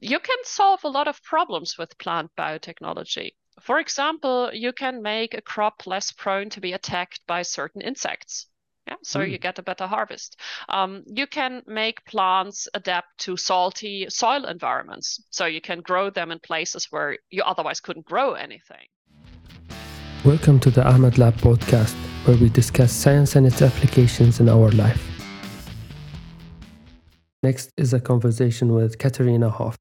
you can solve a lot of problems with plant biotechnology. For example, you can make a crop less prone to be attacked by certain insects. Yeah, so mm. you get a better harvest. Um, you can make plants adapt to salty soil environments, so you can grow them in places where you otherwise couldn't grow anything. Welcome to the Ahmed Lab podcast, where we discuss science and its applications in our life. Next is a conversation with Katharina Hoff.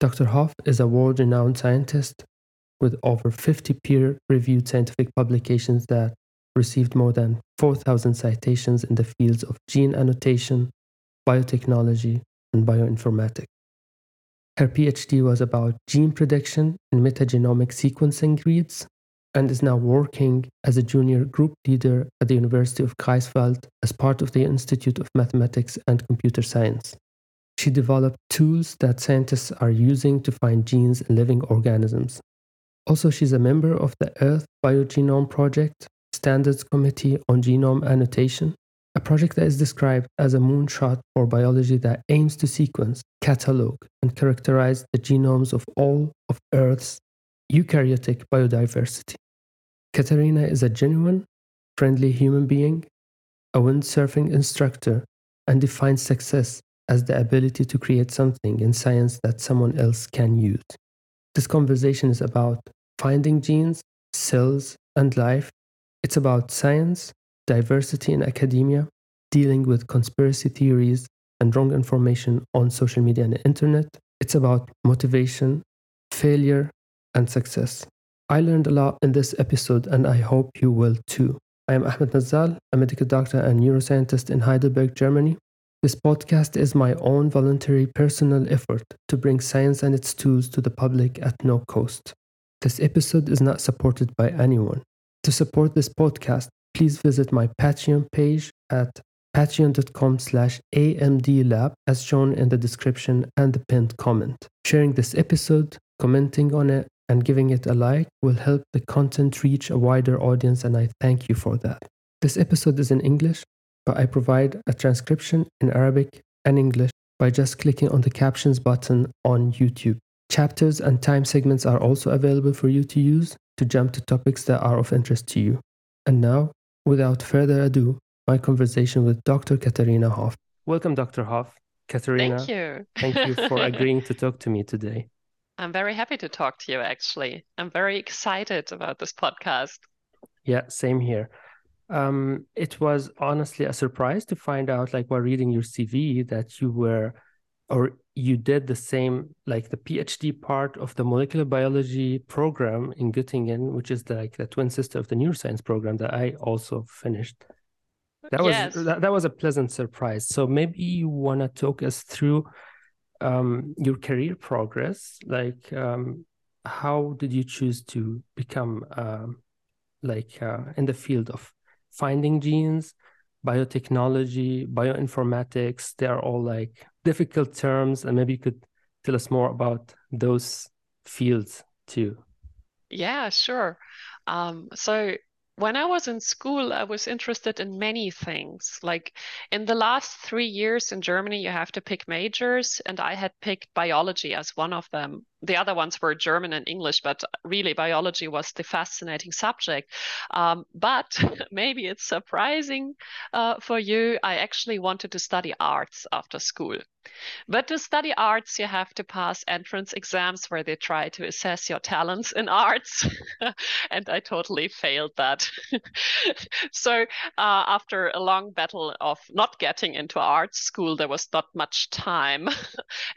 Dr. Hoff is a world renowned scientist with over 50 peer reviewed scientific publications that received more than 4,000 citations in the fields of gene annotation, biotechnology, and bioinformatics. Her PhD was about gene prediction in metagenomic sequencing reads and is now working as a junior group leader at the University of Greifswald as part of the Institute of Mathematics and Computer Science. She developed tools that scientists are using to find genes in living organisms. Also, she's a member of the Earth Biogenome Project Standards Committee on Genome Annotation, a project that is described as a moonshot for biology that aims to sequence, catalog, and characterize the genomes of all of Earth's eukaryotic biodiversity. Katharina is a genuine, friendly human being, a windsurfing instructor, and defines success as the ability to create something in science that someone else can use. This conversation is about finding genes, cells, and life. It's about science, diversity in academia, dealing with conspiracy theories and wrong information on social media and the internet. It's about motivation, failure, and success. I learned a lot in this episode, and I hope you will too. I am Ahmed Nazal, a medical doctor and neuroscientist in Heidelberg, Germany. This podcast is my own voluntary personal effort to bring science and its tools to the public at no cost. This episode is not supported by anyone. To support this podcast, please visit my Patreon page at patreon.com slash amdlab as shown in the description and the pinned comment. Sharing this episode, commenting on it, and giving it a like will help the content reach a wider audience and I thank you for that. This episode is in English, but I provide a transcription in Arabic and English by just clicking on the captions button on YouTube. Chapters and time segments are also available for you to use to jump to topics that are of interest to you. And now, without further ado, my conversation with Dr. Katharina Hoff. Welcome, Dr. Hoff. Katharina. Thank you. thank you for agreeing to talk to me today. I'm very happy to talk to you, actually. I'm very excited about this podcast. Yeah, same here um, it was honestly a surprise to find out, like while reading your CV, that you were or you did the same, like the PhD part of the molecular biology program in Göttingen, which is the, like the twin sister of the neuroscience program that I also finished. That yes. was that, that was a pleasant surprise. So maybe you want to talk us through um, your career progress, like um, how did you choose to become um, like uh, in the field of finding genes, biotechnology, bioinformatics, they are all like difficult terms. And maybe you could tell us more about those fields too. Yeah, sure. Um, so when I was in school, I was interested in many things. Like in the last three years in Germany, you have to pick majors, and I had picked biology as one of them the other ones were German and English, but really biology was the fascinating subject. Um, but maybe it's surprising uh, for you. I actually wanted to study arts after school. But to study arts, you have to pass entrance exams where they try to assess your talents in arts. and I totally failed that. so, uh, after a long battle of not getting into art school, there was not much time.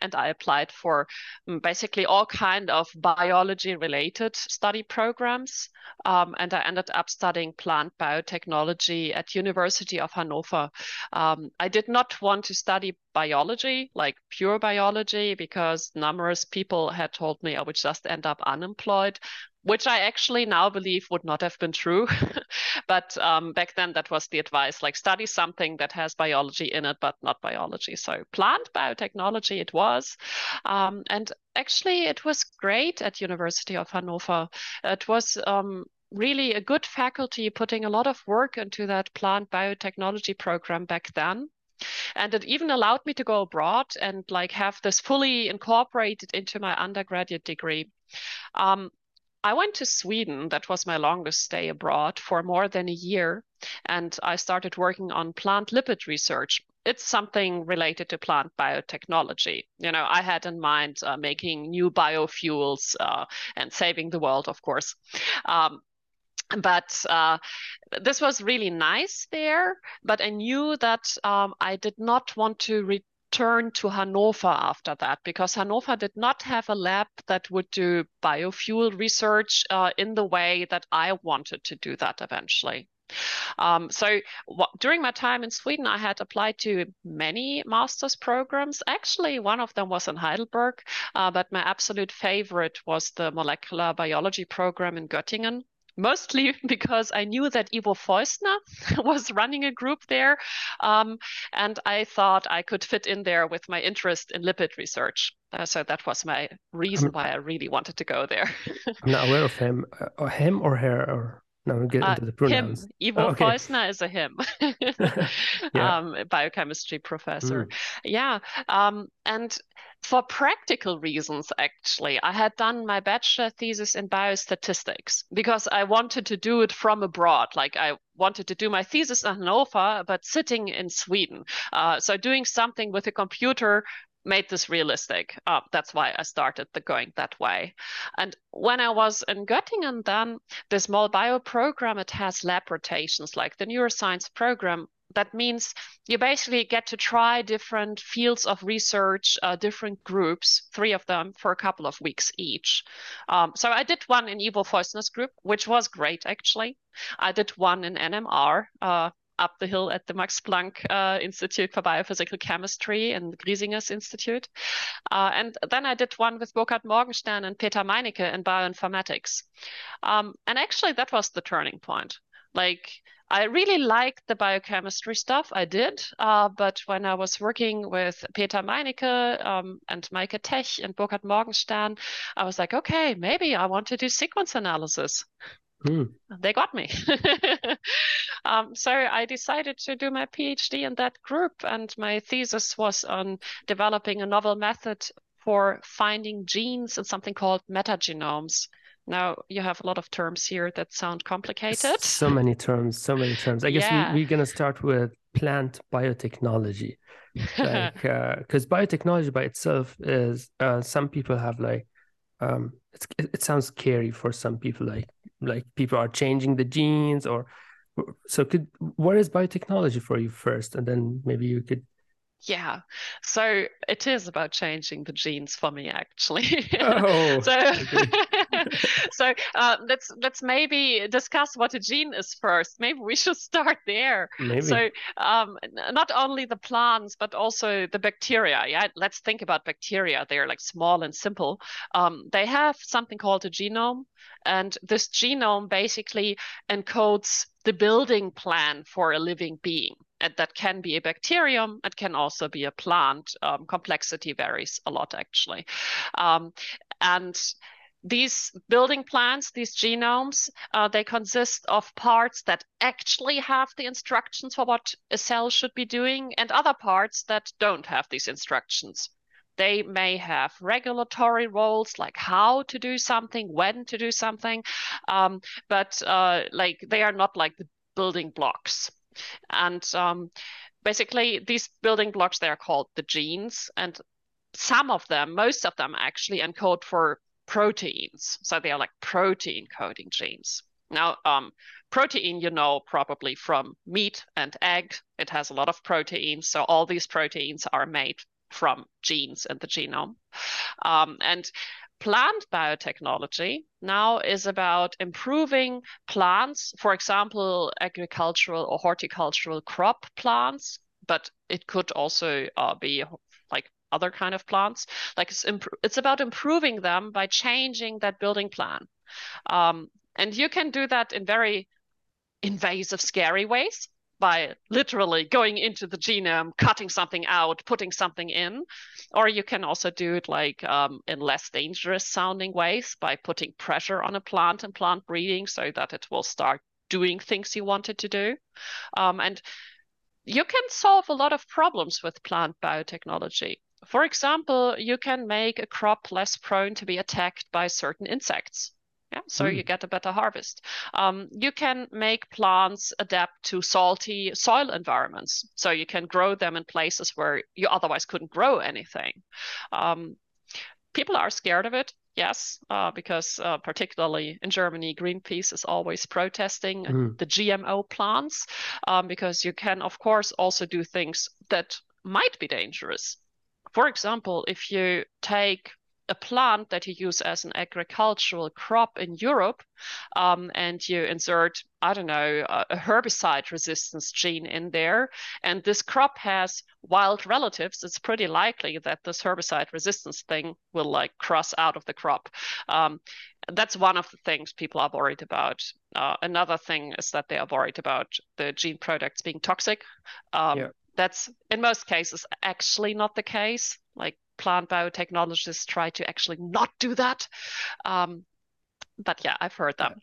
and I applied for um, basically all kind of biology related study programs. Um, and I ended up studying plant biotechnology at University of Hannover. Um, I did not want to study biology, like pure biology, because numerous people had told me I would just end up unemployed which I actually now believe would not have been true. but um, back then, that was the advice like study something that has biology in it, but not biology. So, plant biotechnology it was. Um, and actually, it was great at University of Hannover. It was um, really a good faculty putting a lot of work into that plant biotechnology program back then. And it even allowed me to go abroad and like have this fully incorporated into my undergraduate degree. Um, I went to Sweden. That was my longest stay abroad for more than a year. And I started working on plant lipid research. It's something related to plant biotechnology. You know, I had in mind uh, making new biofuels uh, and saving the world, of course. Um, but uh, this was really nice there. But I knew that um, I did not want to return to Hannover after that because Hannover did not have a lab that would do biofuel research uh, in the way that I wanted to do that eventually. Um, so during my time in Sweden, I had applied to many master's programs. Actually, one of them was in Heidelberg, uh, but my absolute favorite was the molecular biology program in Göttingen mostly because I knew that Ivo Feussner was running a group there. Um, and I thought I could fit in there with my interest in lipid research. Uh, so that was my reason why I really wanted to go there. I'm not aware of him, uh, him or her, or now we'll get uh, into the pronouns. Him. Ivo oh, okay. Feussner is a him. yeah. um, biochemistry professor. Mm. Yeah. Um, and for practical reasons, actually, I had done my bachelor thesis in biostatistics because I wanted to do it from abroad. Like I wanted to do my thesis in Hannover, but sitting in Sweden. Uh, so doing something with a computer made this realistic. Uh, that's why I started the going that way. And when I was in Göttingen, then the small bio program, it has lab rotations like the neuroscience program. That means you basically get to try different fields of research, uh, different groups, three of them for a couple of weeks each. Um, so I did one in Ivo Feussner's group, which was great actually. I did one in NMR, uh, up the hill at the Max Planck uh, Institute for Biophysical Chemistry and Griesinger's Institute. Uh, and then I did one with Burkhard Morgenstern and Peter Meinicke in bioinformatics. Um, and actually, that was the turning point. Like, I really liked the biochemistry stuff. I did, uh, but when I was working with Peter Meinicke um, and Maike Tech and Burkhard Morgenstern, I was like, okay, maybe I want to do sequence analysis. Mm. They got me. um, so I decided to do my PhD in that group, and my thesis was on developing a novel method for finding genes in something called metagenomes. Now you have a lot of terms here that sound complicated. So many terms, so many terms. I guess yeah. we, are going to start with plant biotechnology, like because uh, biotechnology by itself is uh, some people have like um, it, it sounds scary for some people like like people are changing the genes or so could what is biotechnology for you first? And then maybe you could yeah. So it is about changing the genes for me actually. Oh, so so uh, let's let's maybe discuss what a gene is first. Maybe we should start there. Maybe. so um, not only the plants but also the bacteria yeah? Let's think about bacteria. They're like small and simple. Um, they have something called a genome and this genome basically encodes the building plan for a living being. And that can be a bacterium, it can also be a plant. Um, complexity varies a lot, actually. Um, and these building plans, these genomes, uh, they consist of parts that actually have the instructions for what a cell should be doing and other parts that don't have these instructions. They may have regulatory roles, like how to do something, when to do something, um, but uh, like they are not like the building blocks. And um, basically, these building blocks they are called the genes, and some of them, most of them, actually encode for proteins. So they are like protein coding genes. Now, um, protein, you know, probably from meat and egg. It has a lot of proteins. So all these proteins are made from genes in the genome. Um, and plant biotechnology now is about improving plants, for example, agricultural or horticultural crop plants, but it could also uh, be like other kind of plants. Like it's, imp- it's about improving them by changing that building plan. Um, and you can do that in very invasive, scary ways by literally going into the genome, cutting something out, putting something in. Or you can also do it like um, in less dangerous sounding ways by putting pressure on a plant and plant breeding so that it will start doing things you want it to do. Um, and you can solve a lot of problems with plant biotechnology. For example, you can make a crop less prone to be attacked by certain insects. Yeah, so mm. you get a better harvest. Um, you can make plants adapt to salty soil environments, so you can grow them in places where you otherwise couldn't grow anything. Um, people are scared of it, yes, uh, because uh, particularly in Germany, Greenpeace is always protesting mm. the GMO plants, um, because you can, of course, also do things that might be dangerous. For example, if you take a plant that you use as an agricultural crop in Europe, um, and you insert, I don't know, a herbicide resistance gene in there, and this crop has wild relatives, it's pretty likely that this herbicide resistance thing will like cross out of the crop. Um, that's one of the things people are worried about. Uh, another thing is that they are worried about the gene products being toxic. Um, yeah. That's in most cases actually not the case. Like plant biotechnologists try to actually not do that. Um, but yeah, I've heard them.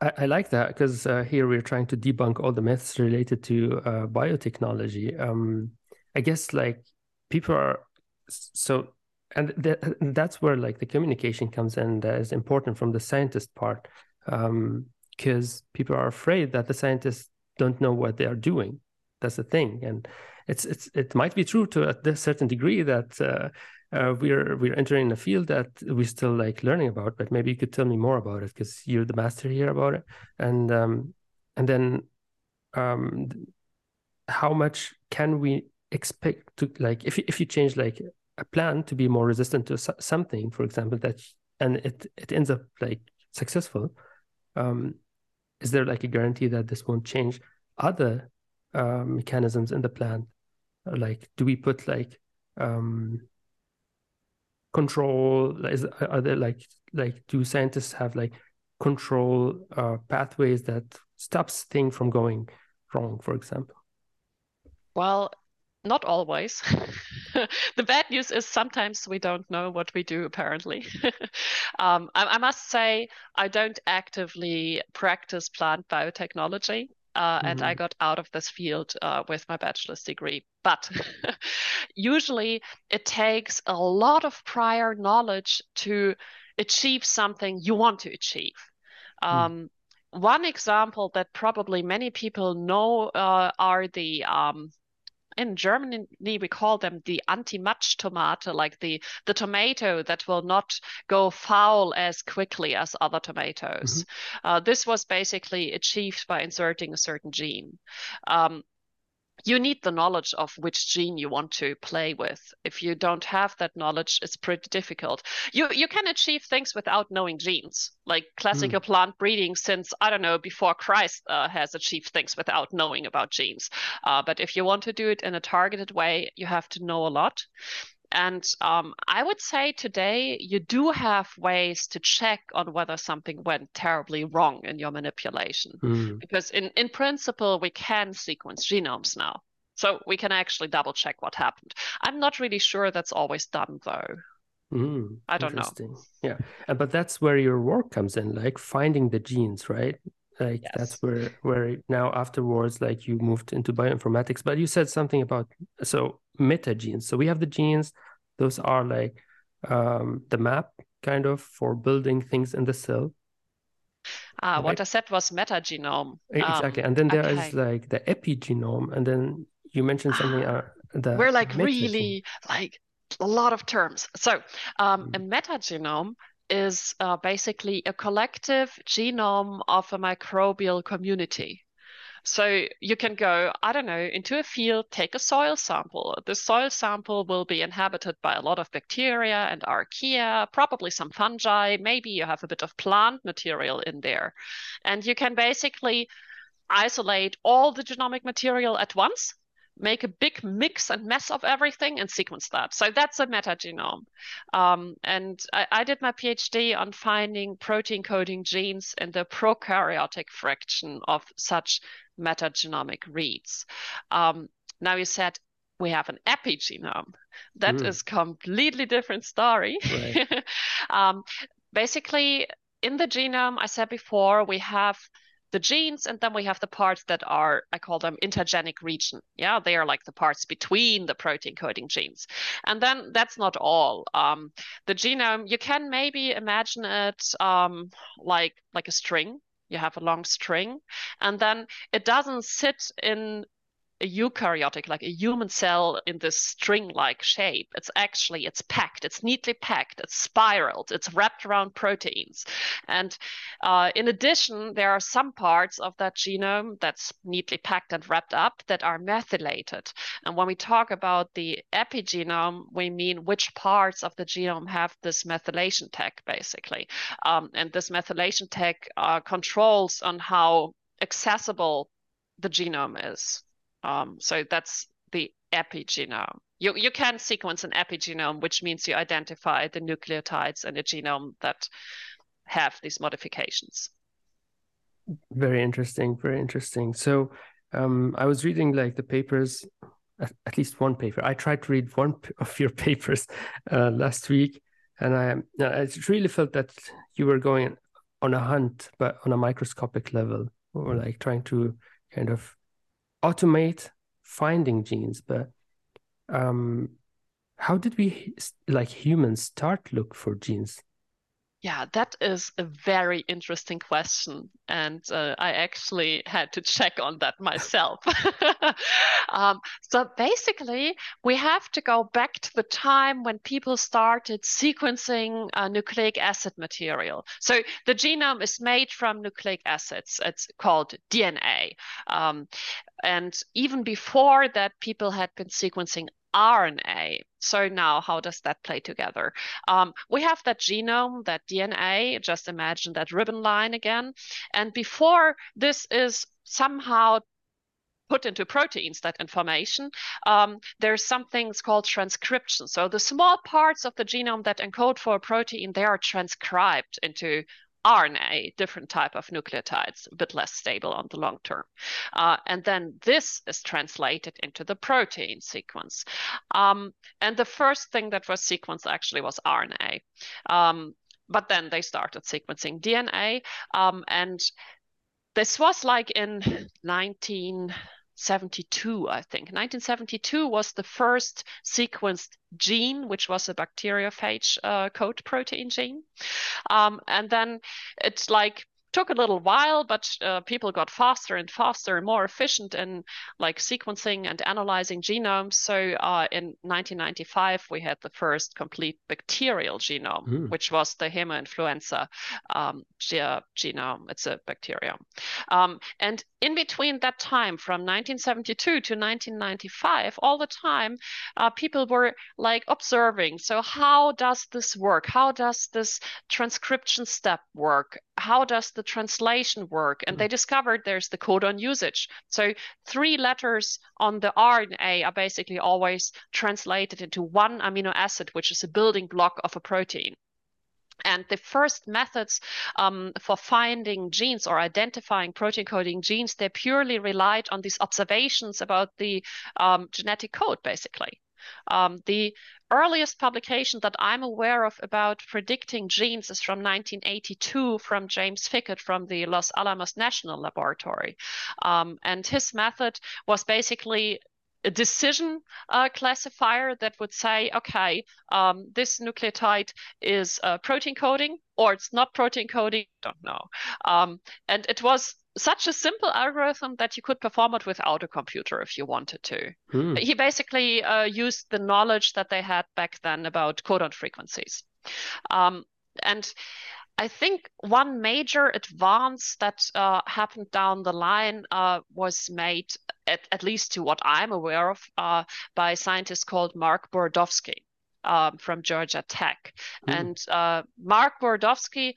I, I like that because uh, here we're trying to debunk all the myths related to uh, biotechnology. Um, I guess like people are so, and that, that's where like the communication comes in that is important from the scientist part, because um, people are afraid that the scientists don't know what they are doing. That's the thing, and it's it's it might be true to a certain degree that uh, uh, we're we're entering a field that we're still like learning about. But maybe you could tell me more about it because you're the master here about it. And um, and then um, how much can we expect to like if if you change like a plant to be more resistant to something, for example, that and it it ends up like successful. Um, is there like a guarantee that this won't change other uh, mechanisms in the plant like do we put like um control is are there like like do scientists have like control uh, pathways that stops things from going wrong for example well not always. the bad news is sometimes we don't know what we do, apparently. um, I, I, must say, I don't actively practice plant biotechnology uh, mm-hmm. and I mm-hmm. got out of this field uh, with my bachelor's degree. But usually it takes a lot of prior knowledge to achieve something you want to achieve. Mm. Um, one example that probably many people know uh, are the um, in Germany we call them the Anti-Matsch tomato, like the the tomato that will not go foul as quickly as other tomatoes. Mm-hmm. Uh, this was basically achieved by inserting a certain gene. Um, you need the knowledge of which gene you want to play with. If you don't have that knowledge, it's pretty difficult. You you can achieve things without knowing genes, like classical mm. plant breeding since I don't know before Christ uh, has achieved things without knowing about genes. Uh, but if you want to do it in a targeted way, you have to know a lot. And um, I would say today you do have ways to check on whether something went terribly wrong in your manipulation. Mm. Because in, in principle, we can sequence genomes now. So we can actually double check what happened. I'm not really sure that's always done though. Mm, I don't know. Yeah. But that's where your work comes in, like finding the genes, right? Like yes. that's where where now afterwards, like you moved into bioinformatics. But you said something about so metagenes. So we have the genes; those are like um, the map kind of for building things in the cell. Ah, what I said was metagenome. Exactly, um, and then there okay. is like the epigenome, and then you mentioned something. Uh, the We're like really like a lot of terms. So um, mm. a metagenome is uh, basically a collective genome of a microbial community. So you can go, I don't know, into a field, take a soil sample. The soil sample will be inhabited by a lot of bacteria and archaea, probably some fungi. Maybe you have a bit of plant material in there. And you can basically isolate all the genomic material at once make a big mix and mess of everything and sequence that. So that's a metagenome. Um, and I, I, did my PhD on finding protein coding genes in the prokaryotic fraction of such metagenomic reads. Um, now you said we have an epigenome. That mm. is completely different story. Right. um, basically, in the genome, I said before, we have the genes, and then we have the parts that are, I call them intergenic region. Yeah, they are like the parts between the protein coding genes. And then that's not all. Um, the genome, you can maybe imagine it um, like like a string. You have a long string, and then it doesn't sit in a eukaryotic, like a human cell in this string-like shape. It's actually, it's packed, it's neatly packed, it's spiraled, it's wrapped around proteins. And uh, in addition, there are some parts of that genome that's neatly packed and wrapped up that are methylated. And when we talk about the epigenome, we mean which parts of the genome have this methylation tag, basically. Um, and this methylation tag uh, controls on how accessible the genome is. Um, so that's the epigenome. You, you can sequence an epigenome, which means you identify the nucleotides in a genome that have these modifications. Very interesting. Very interesting. So um, I was reading like the papers, at, at, least one paper. I tried to read one of your papers uh, last week, and I, I really felt that you were going on a hunt, but on a microscopic level, or like trying to kind of automate finding genes, but um, how did we like humans start look for genes? Yeah, that is a very interesting question. And uh, I actually had to check on that myself. um, so basically, we have to go back to the time when people started sequencing uh, nucleic acid material. So the genome is made from nucleic acids, it's called DNA. Um, and even before that, people had been sequencing RNA. So now, how does that play together? Um, we have that genome, that DNA. Just imagine that ribbon line again. And before this is somehow put into proteins that information um, there's some things called transcription so the small parts of the genome that encode for a protein they are transcribed into RNA, different type of nucleotides, a bit less stable on the long term. Uh, and then this is translated into the protein sequence. Um, and the first thing that was sequenced actually was RNA. Um, but then they started sequencing DNA. Um, and this was like in 19. 72, I think. 1972 was the first sequenced gene, which was a bacteriophage uh, coat protein gene. Um, and then it's like took a little while, but uh, people got faster and faster and more efficient in like sequencing and analyzing genomes. So uh, in 1995, we had the first complete bacterial genome, mm. which was the Haemophilus um, genome. It's a bacterium. Um, and in between that time, from 1972 to 1995, all the time, uh, people were like observing. So how does this work? How does this transcription step work? How does the the translation work. And they mm. discovered there's the codon usage. So three letters on the RNA are basically always translated into one amino acid, which is a building block of a protein. And the first methods um, for finding genes or identifying protein coding genes, they purely relied on these observations about the um, genetic code, basically. Um, the earliest publication that I'm aware of about predicting genes is from 1982 from James Fickett from the Los Alamos National Laboratory. Um, and his method was basically a decision uh, classifier that would say, okay, um, this nucleotide is uh, protein coding or it's not protein coding, don't know. Um, and it was such a simple algorithm that you could perform it without a computer if you wanted to. Hmm. He basically uh, used the knowledge that they had back then about codon frequencies. Um, and I think one major advance that uh, happened down the line uh, was made, at, at, least to what I'm aware of, uh, by a scientist called Mark Borodovsky um, from Georgia Tech. Mm. And uh, Mark Borodovsky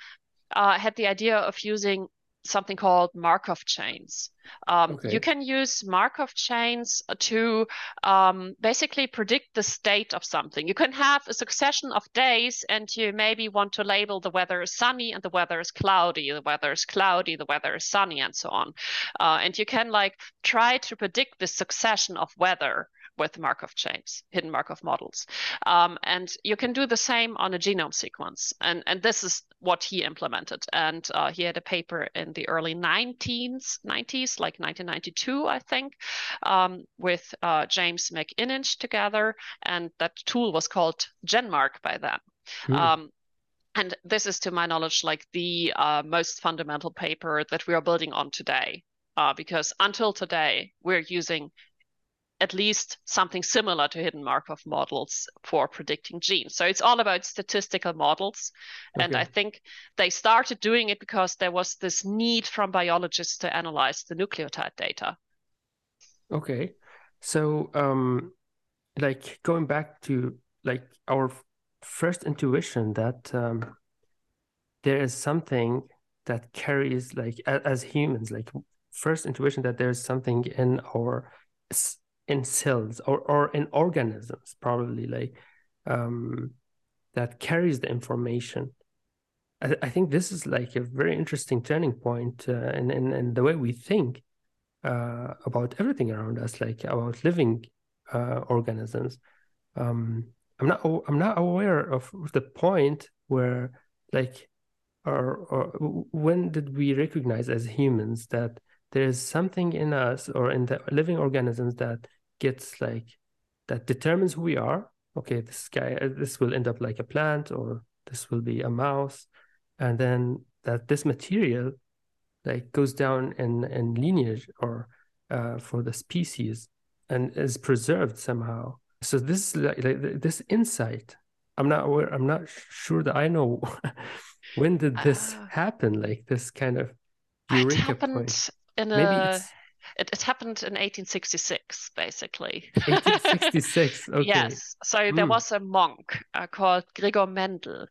uh, had the idea of using something called Markov chains. Um, okay. You can use Markov chains to um, basically predict the state of something. You can have a succession of days, and you maybe want to label the weather is sunny and the weather is cloudy, the weather is cloudy, the weather is sunny, and so on. Uh, and you can like try to predict the succession of weather with Markov chains, hidden Markov models. Um, and you can do the same on a genome sequence. And, and this is what he implemented. And uh, he had a paper in the early 19s, 90s, like 1992, I think, um, with uh, James McIninch together. And that tool was called GeneMark by then. Mm. Um, and this is, to my knowledge, like the uh, most fundamental paper that we are building on today. Uh, because until today, we're using at least something similar to hidden Markov models for predicting genes. So it's all about statistical models. Okay. And I think they started doing it because there was this need from biologists to analyze the nucleotide data. Okay. So um like going back to like our first intuition that um there is something that carries like as humans like first intuition that there's something in our in cells or, or in organisms probably like um, that carries the information. I, I, think this is like a very interesting turning point uh, in, in, in the way we think uh, about everything around us like about living uh, organisms. Um, i'm not i'm not aware of the point where like or, or when did we recognize as humans that there is something in us or in the living organisms that gets like that determines who we are. Okay this guy uh, this will end up like a plant or this will be a mouse. And then that this material like goes down in in lineage or uh, for the species and is preserved somehow. So this like, like this insight i'm not aware i'm not sure that i know when did this uh, happen like this kind of eureka it happened point. in Maybe a it's it, it happened in 1866, basically. 1866, okay. yes. So mm. there hmm. was a monk uh, called Gregor Mendel,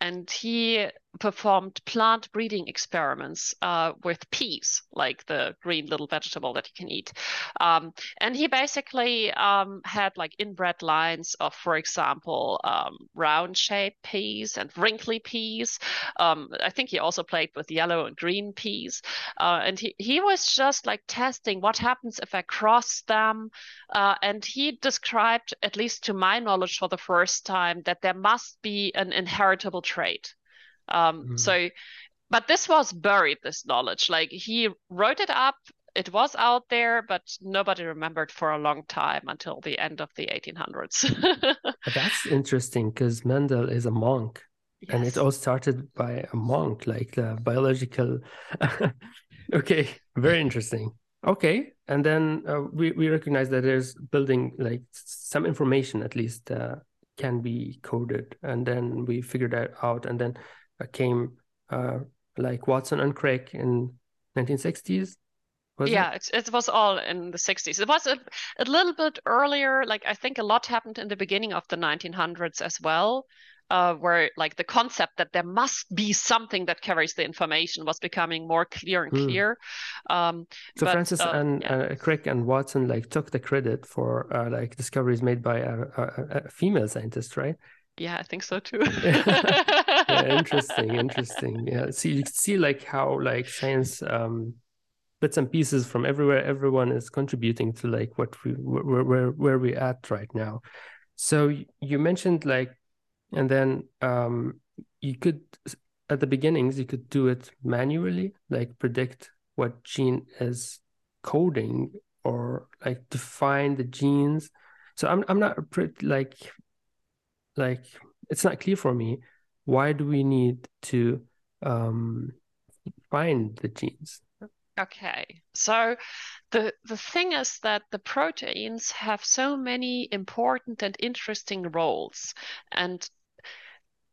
and he performed plant breeding experiments uh, with peas, like the green little vegetable that you can eat. Um, and he basically um, had like inbred lines of, for example, um, round shaped peas and wrinkly peas. Um, I think he also played with yellow and green peas. Uh, and he, he was just like testing what happens if I cross them. Uh, and he described, at least to my knowledge for the first time, that there must be an inheritable trait. Um, mm. So, but this was buried, this knowledge. Like he wrote it up, it was out there, but nobody remembered for a long time until the end of the 1800s. That's interesting because Mendel is a monk. Yes. And it all started by a monk, like the biological. okay, very interesting. Okay, and then uh, we we recognize that there's building like some information at least uh, can be coded, and then we figured that out, and then came uh, like Watson and Crick in 1960s. Was yeah, it? It, it? was all in the 60s. It was a, a little bit earlier. Like I think a lot happened in the beginning of the 1900s as well uh, where like the concept that there must be something that carries the information was becoming more clear and hmm. clear. Mm. Um, so but, Francis uh, and yeah. uh, Crick and Watson like took the credit for uh, like discoveries made by a, a, a, female scientist, right? Yeah, I think so too. yeah, interesting, interesting. Yeah, see, you see like how like science um, bits and pieces from everywhere. Everyone is contributing to like what we where where where we at right now. So you mentioned like and then um, you could at the beginnings you could do it manually like predict what gene is coding or like define the genes so i'm i'm not pretty like like it's not clear for me why do we need to um find the genes? Okay, so the the thing is that the proteins have so many important and interesting roles, and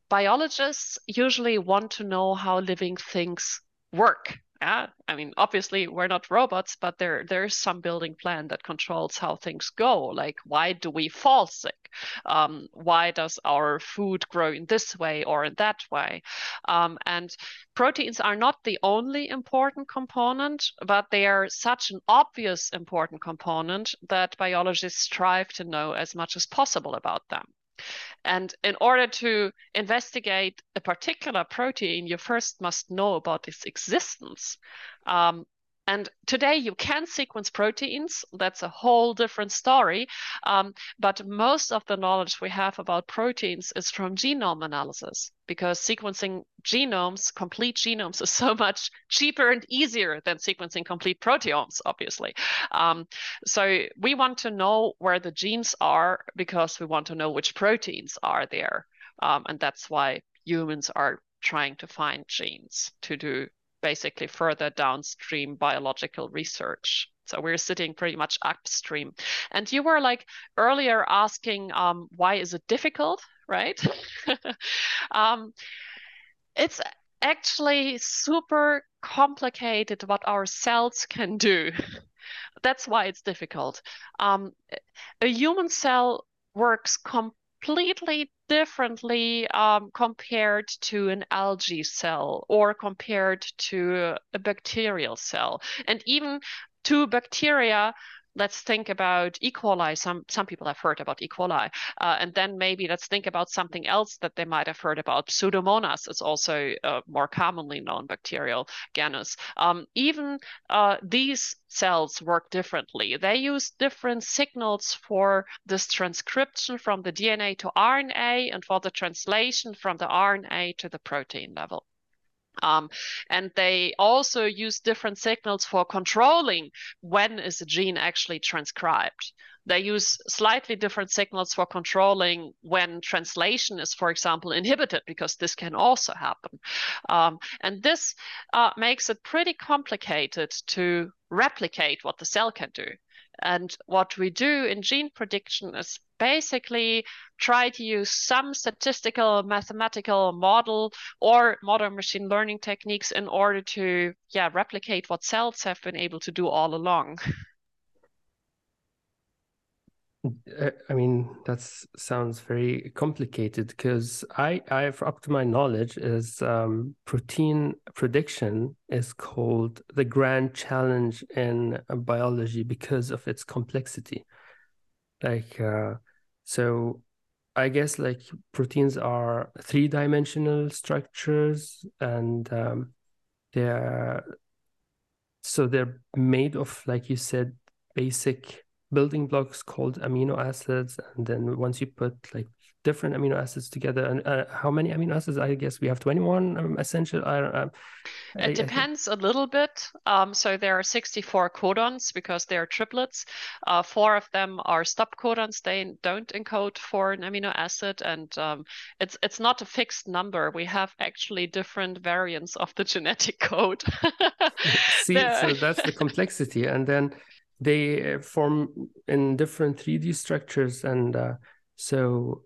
biologists usually want to know how living things work. Yeah, I mean, obviously we're not robots, but there there's some building plan that controls how things go. Like, why do we fall sick? Um, why does our food grow in this way or in that way? Um, and proteins are not the only important component, but they are such an obvious important component that biologists strive to know as much as possible about them. And in order to investigate a particular protein, you first must know about its existence. Um, and today you can sequence proteins. That's a whole different story. Um, but most of the knowledge we have about proteins is from genome analysis because sequencing genomes, complete genomes, is so much cheaper and easier than sequencing complete proteomes, obviously. Um, so we want to know where the genes are because we want to know which proteins are there. Um, and that's why humans are trying to find genes to do basically further downstream biological research. So we're sitting pretty much upstream. And you were like earlier asking, um, why is it difficult, right? um, it's actually super complicated what our cells can do. That's why it's difficult. Um, a human cell works completely completely differently um, compared to an algae cell or compared to a bacterial cell. And even to bacteria, let's think about E. coli. Some some people have heard about E. coli, uh, and then maybe let's think about something else that they might have heard about. Pseudomonas is also a more commonly known bacterial genus. Um, even uh, these cells work differently. They use different signals for this transcription from the DNA to RNA and for the translation from the RNA to the protein level. Um, and they also use different signals for controlling when is a gene actually transcribed. They use slightly different signals for controlling when translation is, for example, inhibited, because this can also happen. Um, and this uh, makes it pretty complicated to replicate what the cell can do. And what we do in gene prediction is basically try to use some statistical mathematical model or modern machine learning techniques in order to yeah replicate what cells have been able to do all along. Uh, I mean, that sounds very complicated because I, I, up to my knowledge, is um, protein prediction is called the grand challenge in uh, biology because of its complexity. Like, uh, so I guess like proteins are three dimensional structures and um, they're so they're made of, like you said, basic building blocks called amino acids and then once you put like different amino acids together and uh, how many amino acids? I guess we have 21 um, essential um, it I, depends a little bit. Um, so there are 64 codons because they are triplets. Uh, four of them are stop codons they don't encode for an amino acid and um, it's it's not a fixed number. We have actually different variants of the genetic code. See so that's the complexity. And then they uh, form in different 3D structures, and uh, so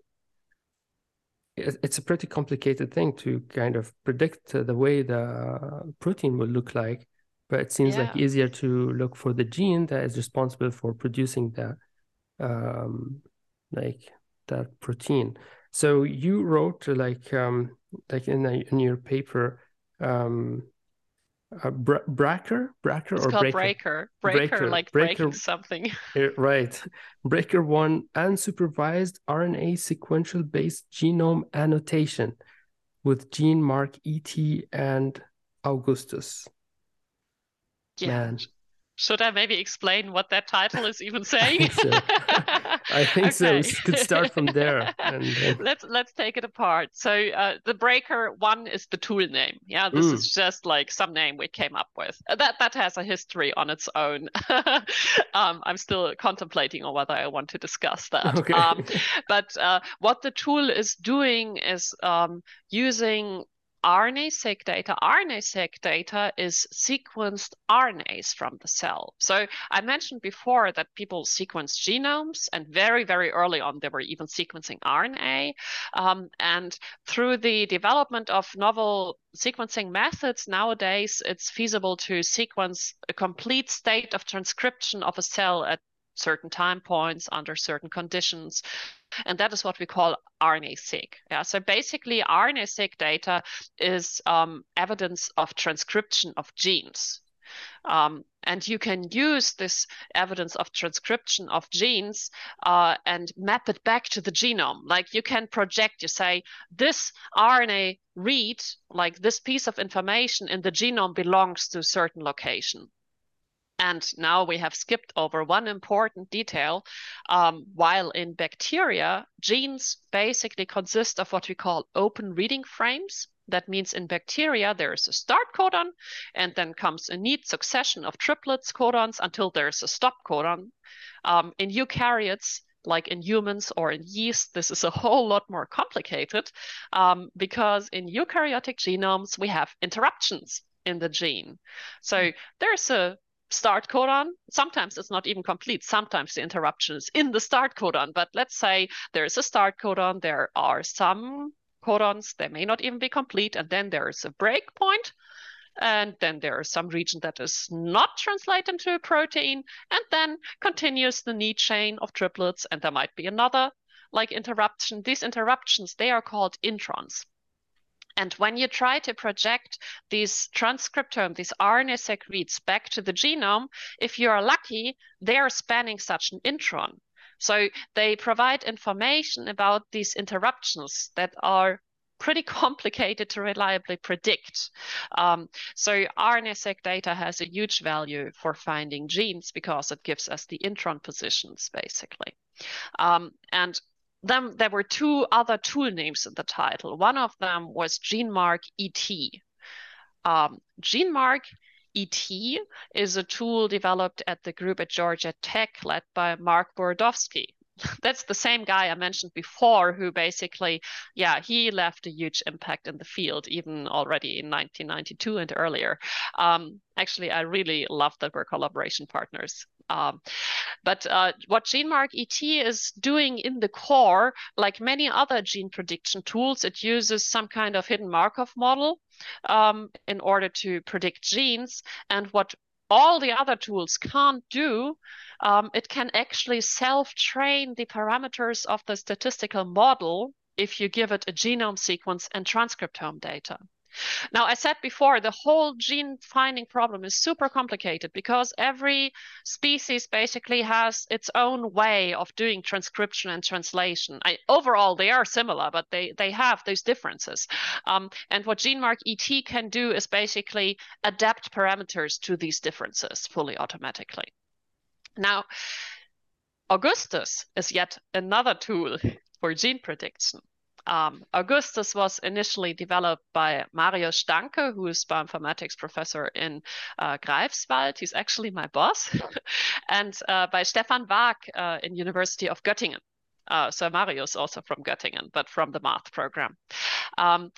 it's a pretty complicated thing to kind of predict the way the protein will look like. But it seems yeah. like easier to look for the gene that is responsible for producing that, um, like that protein. So you wrote like um, like in a, in your paper um, uh, Br- Bracker, Bracker, it's or called Breaker? Breaker, Breaker, Breaker like Breaker, breaking something. right, BRAKER one unsupervised RNA sequential based genome annotation with gene mark ET and Augustus. Yeah. Man. Should I maybe explain what that title is even saying? I think so. I think okay. so. We could start from there. And, let's let's take it apart. So uh, the BRAKER one is the tool name. Yeah, this mm. is just like some name we came up with. Uh, that that has a history on its own. um, I'm still contemplating on whether I want to discuss that. Okay. Um, but uh, what the tool is doing is um, using RNA-seq data. RNA-seq data is sequenced RNAs from the cell. So I mentioned before that people sequence genomes, and very, very early on, they were even sequencing RNA. Um, and through the development of novel sequencing methods, nowadays it's feasible to sequence a complete state of transcription of a cell at certain time points under certain conditions. And that is what we call RNA-seq. Yeah, so basically, RNA-seq data is um, evidence of transcription of genes. Um, and you can use this evidence of transcription of genes uh, and map it back to the genome. Like you can project, you say, this RNA read, like this piece of information in the genome belongs to a certain location And now we have skipped over one important detail. Um, while in bacteria, genes basically consist of what we call open reading frames. That means in bacteria, there is a start codon, and then comes a neat succession of triplets codons until there's a stop codon. Um, in eukaryotes, like in humans or in yeast, this is a whole lot more complicated um, because in eukaryotic genomes, we have interruptions in the gene. So hmm. there's a start codon. Sometimes it's not even complete. Sometimes the interruption is in the start codon. But let's say there's a start codon. There are some codons. They may not even be complete. And then there's a break point. And then there is some region that is not translated into a protein. And then continues the neat chain of triplets. And there might be another like interruption. These interruptions, they are called introns. And when you try to project these transcriptome, these RNA-seq reads back to the genome, if you are lucky, they are spanning such an intron. So they provide information about these interruptions that are pretty complicated to reliably predict. Um, so RNA-seq data has a huge value for finding genes because it gives us the intron positions, basically. Um, and then there were two other tool names in the title. One of them was GeneMark ET. Um, GeneMark ET is a tool developed at the group at Georgia Tech led by Mark Borodovsky. That's the same guy I mentioned before who basically, yeah, he left a huge impact in the field, even already in 1992 and earlier. Um, actually, I really love that we're collaboration partners. Um, but uh, what GeneMark-ET is doing in the core, like many other gene prediction tools, it uses some kind of hidden Markov model um, in order to predict genes. And what all the other tools can't do, um, it can actually self-train the parameters of the statistical model if you give it a genome sequence and transcriptome data. Now, I said before, the whole gene finding problem is super complicated because every species basically has its own way of doing transcription and translation. I, overall, they are similar, but they, they have those differences. Um, and what GeneMark-ET can do is basically adapt parameters to these differences fully automatically. Now, Augustus is yet another tool for gene prediction. Um, Augustus was initially developed by Mario Stanke, who is bioinformatics professor in uh, Greifswald. He's actually my boss, and uh, by Stephan Waack uh, in University of Göttingen. Uh, so Mario is also from Göttingen, but from the math program. Um,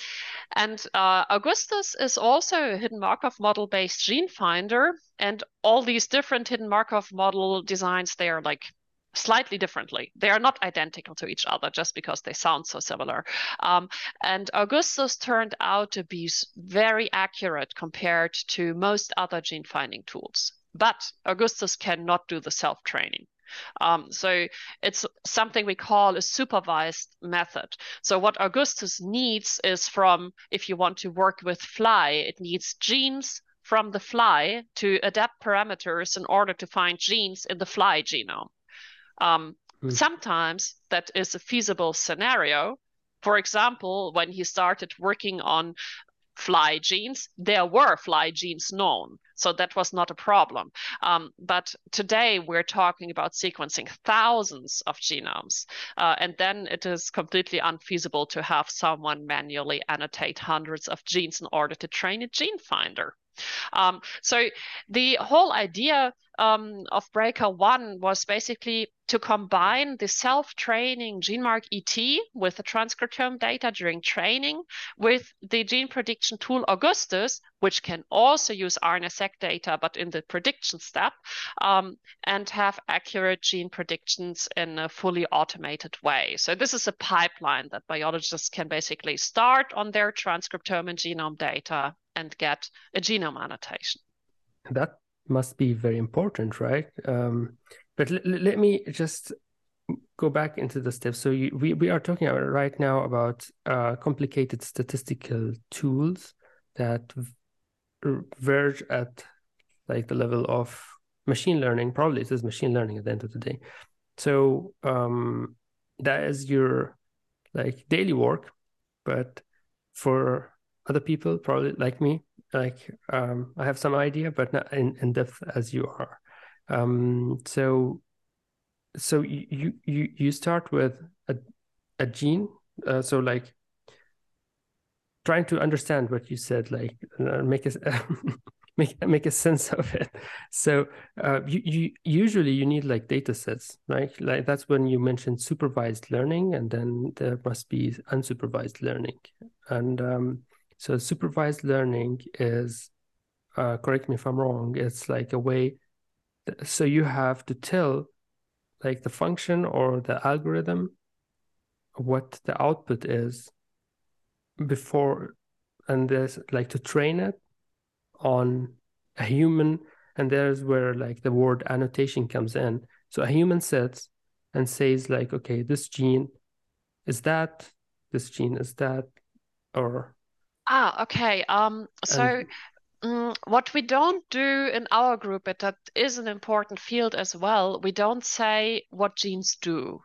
and uh, Augustus is also a hidden Markov model based gene finder. And all these different hidden Markov model designs, they are like slightly differently. They are not identical to each other just because they sound so similar. Um, and Augustus turned out to be very accurate compared to most other gene finding tools. But Augustus cannot do the self training. Um, so it's something we call a supervised method. So what Augustus needs is from, if you want to work with fly, it needs genes from the fly to adapt parameters in order to find genes in the fly genome. Um, mm. Sometimes that is a feasible scenario. For example, when he started working on fly genes, there were fly genes known. So that was not a problem. Um, but today we're talking about sequencing thousands of genomes. Uh, and then it is completely unfeasible to have someone manually annotate hundreds of genes in order to train a gene finder. Um, so the whole idea um, of BRAKER One was basically to combine the self-training GeneMark ET with the transcriptome data during training with the gene prediction tool Augustus, which can also use RNA-seq data, but in the prediction step, um, and have accurate gene predictions in a fully automated way. So this is a pipeline that biologists can basically start on their transcriptome and genome data and get a genome annotation. That must be very important, right? Um, but l- let me just go back into the steps. So you, we we are talking right now about uh, complicated statistical tools that verge at like the level of machine learning. Probably it is machine learning at the end of the day. So um, that is your like daily work, but for other people, probably like me, like um, I have some idea, but not in, in depth as you are. Um, so so you you you start with a a gene. Uh, so like trying to understand what you said, like uh, make a make make a sense of it. So uh, you you usually you need like data sets, right? Like that's when you mentioned supervised learning, and then there must be unsupervised learning. And um, so supervised learning is, uh, correct me if I'm wrong, it's like a way. So you have to tell, like the function or the algorithm, what the output is before and there's like to train it on a human and there's where like the word annotation comes in so a human sits and says like okay this gene is that this gene is that or ah okay um so. Mm, what we don't do in our group, but that is an important field as well, we don't say what genes do.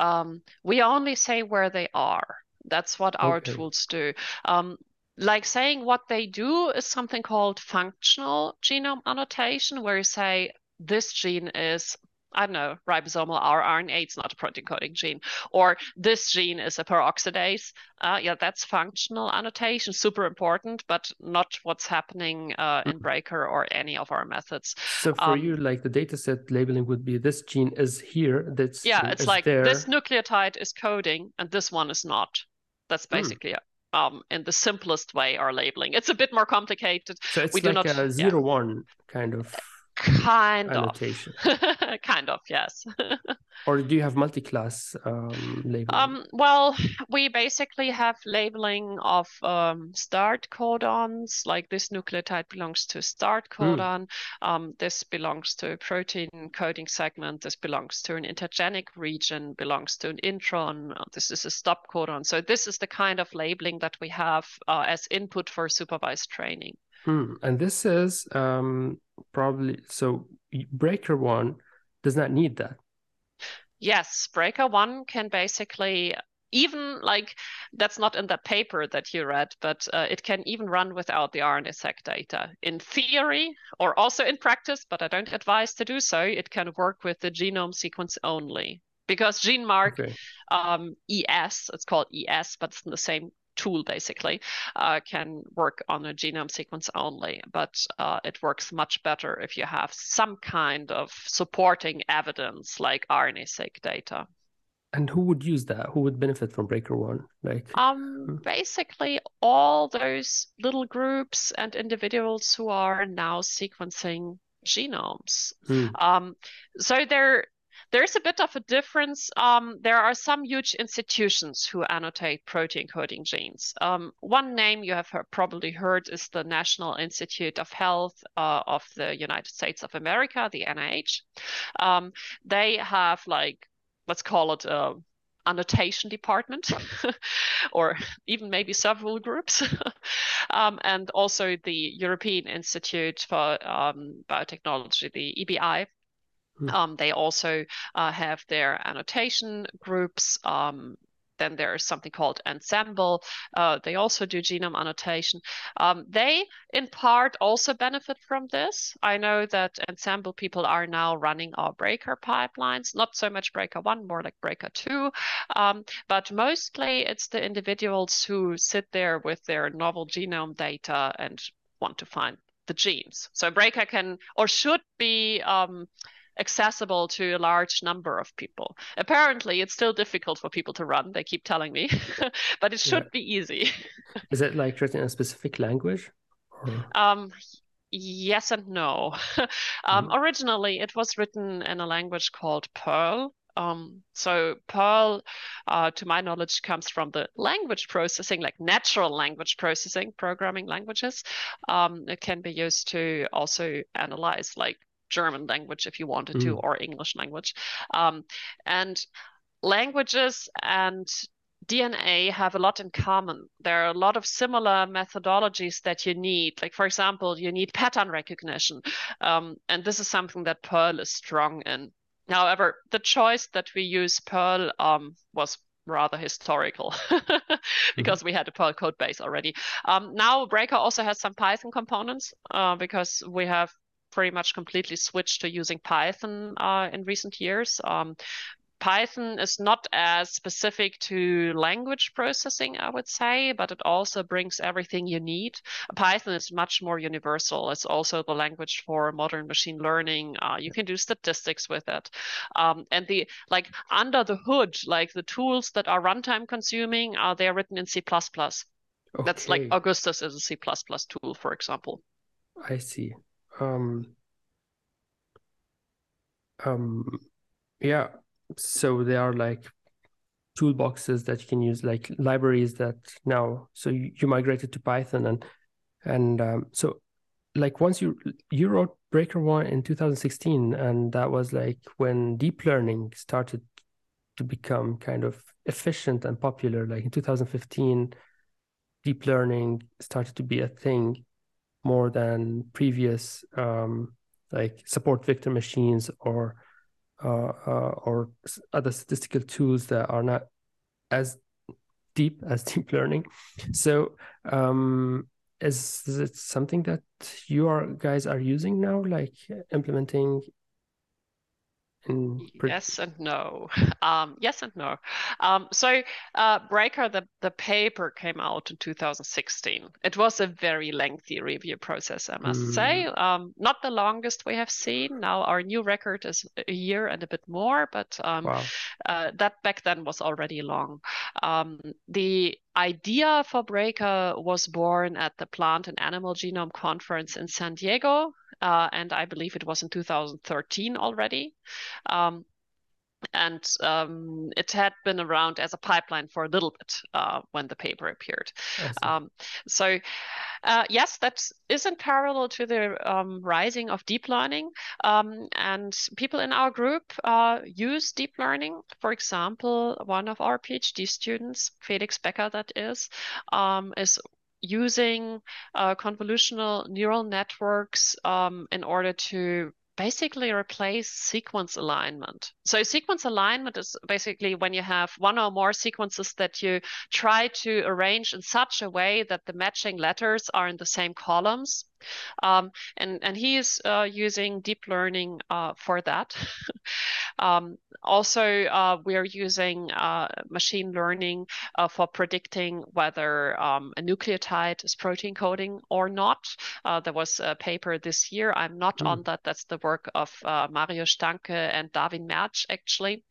Um, we only say where they are. That's what our okay. tools do. Um, like saying what they do is something called functional genome annotation, where you say this gene is I don't know, ribosomal rRNA, it's not a protein coding gene, or this gene is a peroxidase. Uh, yeah, that's functional annotation, super important, but not what's happening uh, in mm-hmm. BRAKER or any of our methods. So for um, you, like the dataset labeling would be this gene is here. That's yeah, it's like there. this nucleotide is coding and this one is not. That's hmm. basically. Um, in the simplest way, our labeling. It's a bit more complicated. So it's we like do not, a zero yeah. one kind of kind annotation. of kind of yes or do you have multi-class um, labeling um, well we basically have labeling of um, start codons like this nucleotide belongs to start hmm. codon mm. um, this belongs to a protein coding segment this belongs to an intergenic region belongs to an intron this is a stop codon so this is the kind of labeling that we have uh, as input for supervised training Hmm. And this is um, probably so BRAKER one does not need that. Yes, BRAKER one can basically even like that's not in the paper that you read, but uh, it can even run without the RNA-seq data. In theory, or also in practice, but I don't advise to do so, it can work with the genome sequence only. Because GeneMark okay. um, ES, it's called ES, but it's in the same tool basically uh, can work on a genome sequence only, but uh, it works much better if you have some kind of supporting evidence like RNA-seq data. And who would use that? Who would benefit from BRAKER One? Like um, hmm. basically all those little groups and individuals who are now sequencing genomes. Hmm. Um, so there there's a bit of a difference. Um, there are some huge institutions who annotate protein coding genes. Um, one name you have heard, probably heard is the National Institute of Health uh, of the United States of America, the NIH. Um, they have like, let's call it a annotation department or even maybe several groups um, and also the european institute for um, biotechnology the ebi Hmm. Um, they also uh, have their annotation groups. Um, then there's something called Ensembl. Uh, they also do genome annotation. Um, they, in part, also benefit from this. I know that Ensembl people are now running our BRAKER pipelines, not so much BRAKER one, more like BRAKER two. Um, but mostly it's the individuals who sit there with their novel genome data and want to find the genes. So BRAKER can or should be um, accessible to a large number of people. Apparently, it's still difficult for people to run. They keep telling me, but it should yeah. be easy. Is it like written in a specific language? Um, yes and no. um, mm. Originally, it was written in a language called Perl. Um, so Perl, uh, to my knowledge, comes from the language processing, like natural language processing, programming languages. Um, it can be used to also analyze like German language if you wanted mm. to, or English language. Um, and languages and DNA have a lot in common. There are a lot of similar methodologies that you need. Like, for example, you need pattern recognition. Um, and this is something that Perl is strong in. However, the choice that we use Perl um, was rather historical because mm-hmm. we had a Perl code base already. Um, now BRAKER also has some Python components uh, because we have pretty much completely switched to using Python uh, in recent years. Um, Python is not as specific to language processing, I would say, but it also brings everything you need. Python is much more universal. It's also the language for modern machine learning. Uh, you can do statistics with it. Um, and the like under the hood, like the tools that are runtime consuming, uh, they are written in C++. Okay. That's like Augustus is a C++ tool, for example. I see. Um, um, yeah, so they are like toolboxes that you can use like libraries that now so you, you migrated to python and and um, so like once you you wrote BRAKER one in 2016 and that was like when deep learning started to become kind of efficient and popular. Like in 2015 deep learning started to be a thing more than previous um, like support vector machines or uh, uh, or other statistical tools that are not as deep as deep learning. So, um, is, is it something that you are guys are using now, like implementing yes and no. Um, yes and no. Um, so uh, BRAKER, the, the paper came out in 2016. It was a very lengthy review process, I must mm. say. Um, not the longest we have seen. Now our new record is a year and a bit more, but um, wow. uh, that back then was already long. Um, the idea for BRAKER was born at the Plant and Animal Genome Conference in San Diego uh, and I believe it was in 2013 already. Um, and um, it had been around as a pipeline for a little bit uh, when the paper appeared. Um, so, uh, yes, that is in parallel to the um, rising of deep learning. Um, and people in our group uh, use deep learning. For example, one of our PhD students, Felix Becker, that is, um, is using uh, convolutional neural networks um, in order to basically replace sequence alignment. So sequence alignment is basically when you have one or more sequences that you try to arrange in such a way that the matching letters are in the same columns. Um, and, and he is uh, using deep learning uh, for that. um, also, uh, we are using uh, machine learning uh, for predicting whether um, a nucleotide is protein coding or not. Uh, there was a paper this year. I'm not mm. on that. That's the work of Mario Stanke and Darvin Mertsch, actually,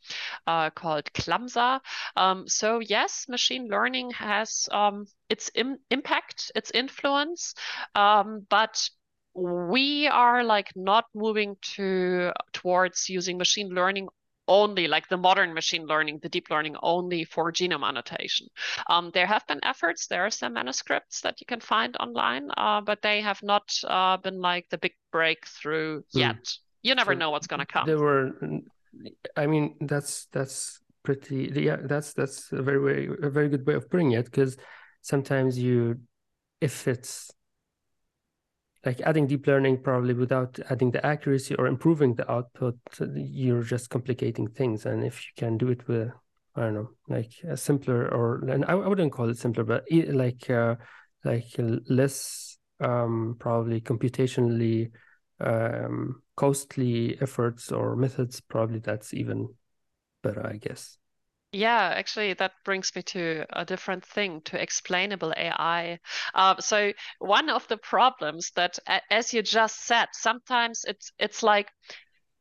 called CLAMSA. Um, so, yes, machine learning has um, its Im- impact, its influence, um, but we are like not moving to towards using machine learning only like the modern machine learning, the deep learning only for genome annotation. Um, there have been efforts. There are some manuscripts that you can find online, uh, but they have not uh, been like the big breakthrough mm. yet. You never so know what's going to come. There were, I mean, that's that's pretty. Yeah, that's that's a very very a very good way of putting it because sometimes you if it's like adding deep learning probably without adding the accuracy or improving the output you're just complicating things. And if you can do it with i don't know like a simpler or and i, I wouldn't call it simpler but like uh, like less um, probably computationally um, costly efforts or methods probably that's even better i guess yeah, actually, that brings me to a different thing to explainable AI. Uh, so one of the problems that, as you just said, sometimes it's it's like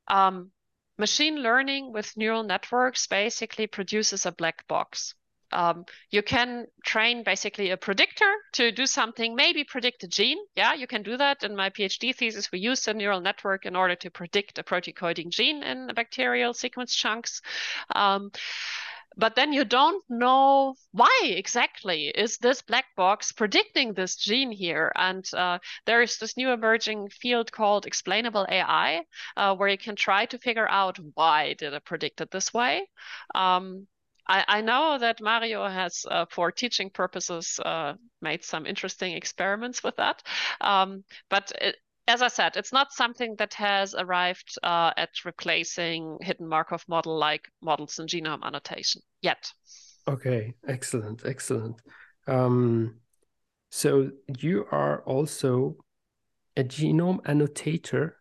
um, machine learning with neural networks basically produces a black box. Um, you can train basically a predictor to do something, maybe predict a gene. Yeah, you can do that. In my PhD thesis, we used a neural network in order to predict a protein coding gene in bacterial sequence chunks. Um, but then you don't know why exactly is this black box predicting this gene here and uh, there is this new emerging field called explainable ai uh, where you can try to figure out why did it predict it this way um, I, I, know that Mario has, uh, for teaching purposes, uh, made some interesting experiments with that. Um, but it, as I said, it's not something that has arrived uh, at replacing hidden Markov model like models in genome annotation yet. Okay, excellent, excellent. Um, so you are also a genome annotator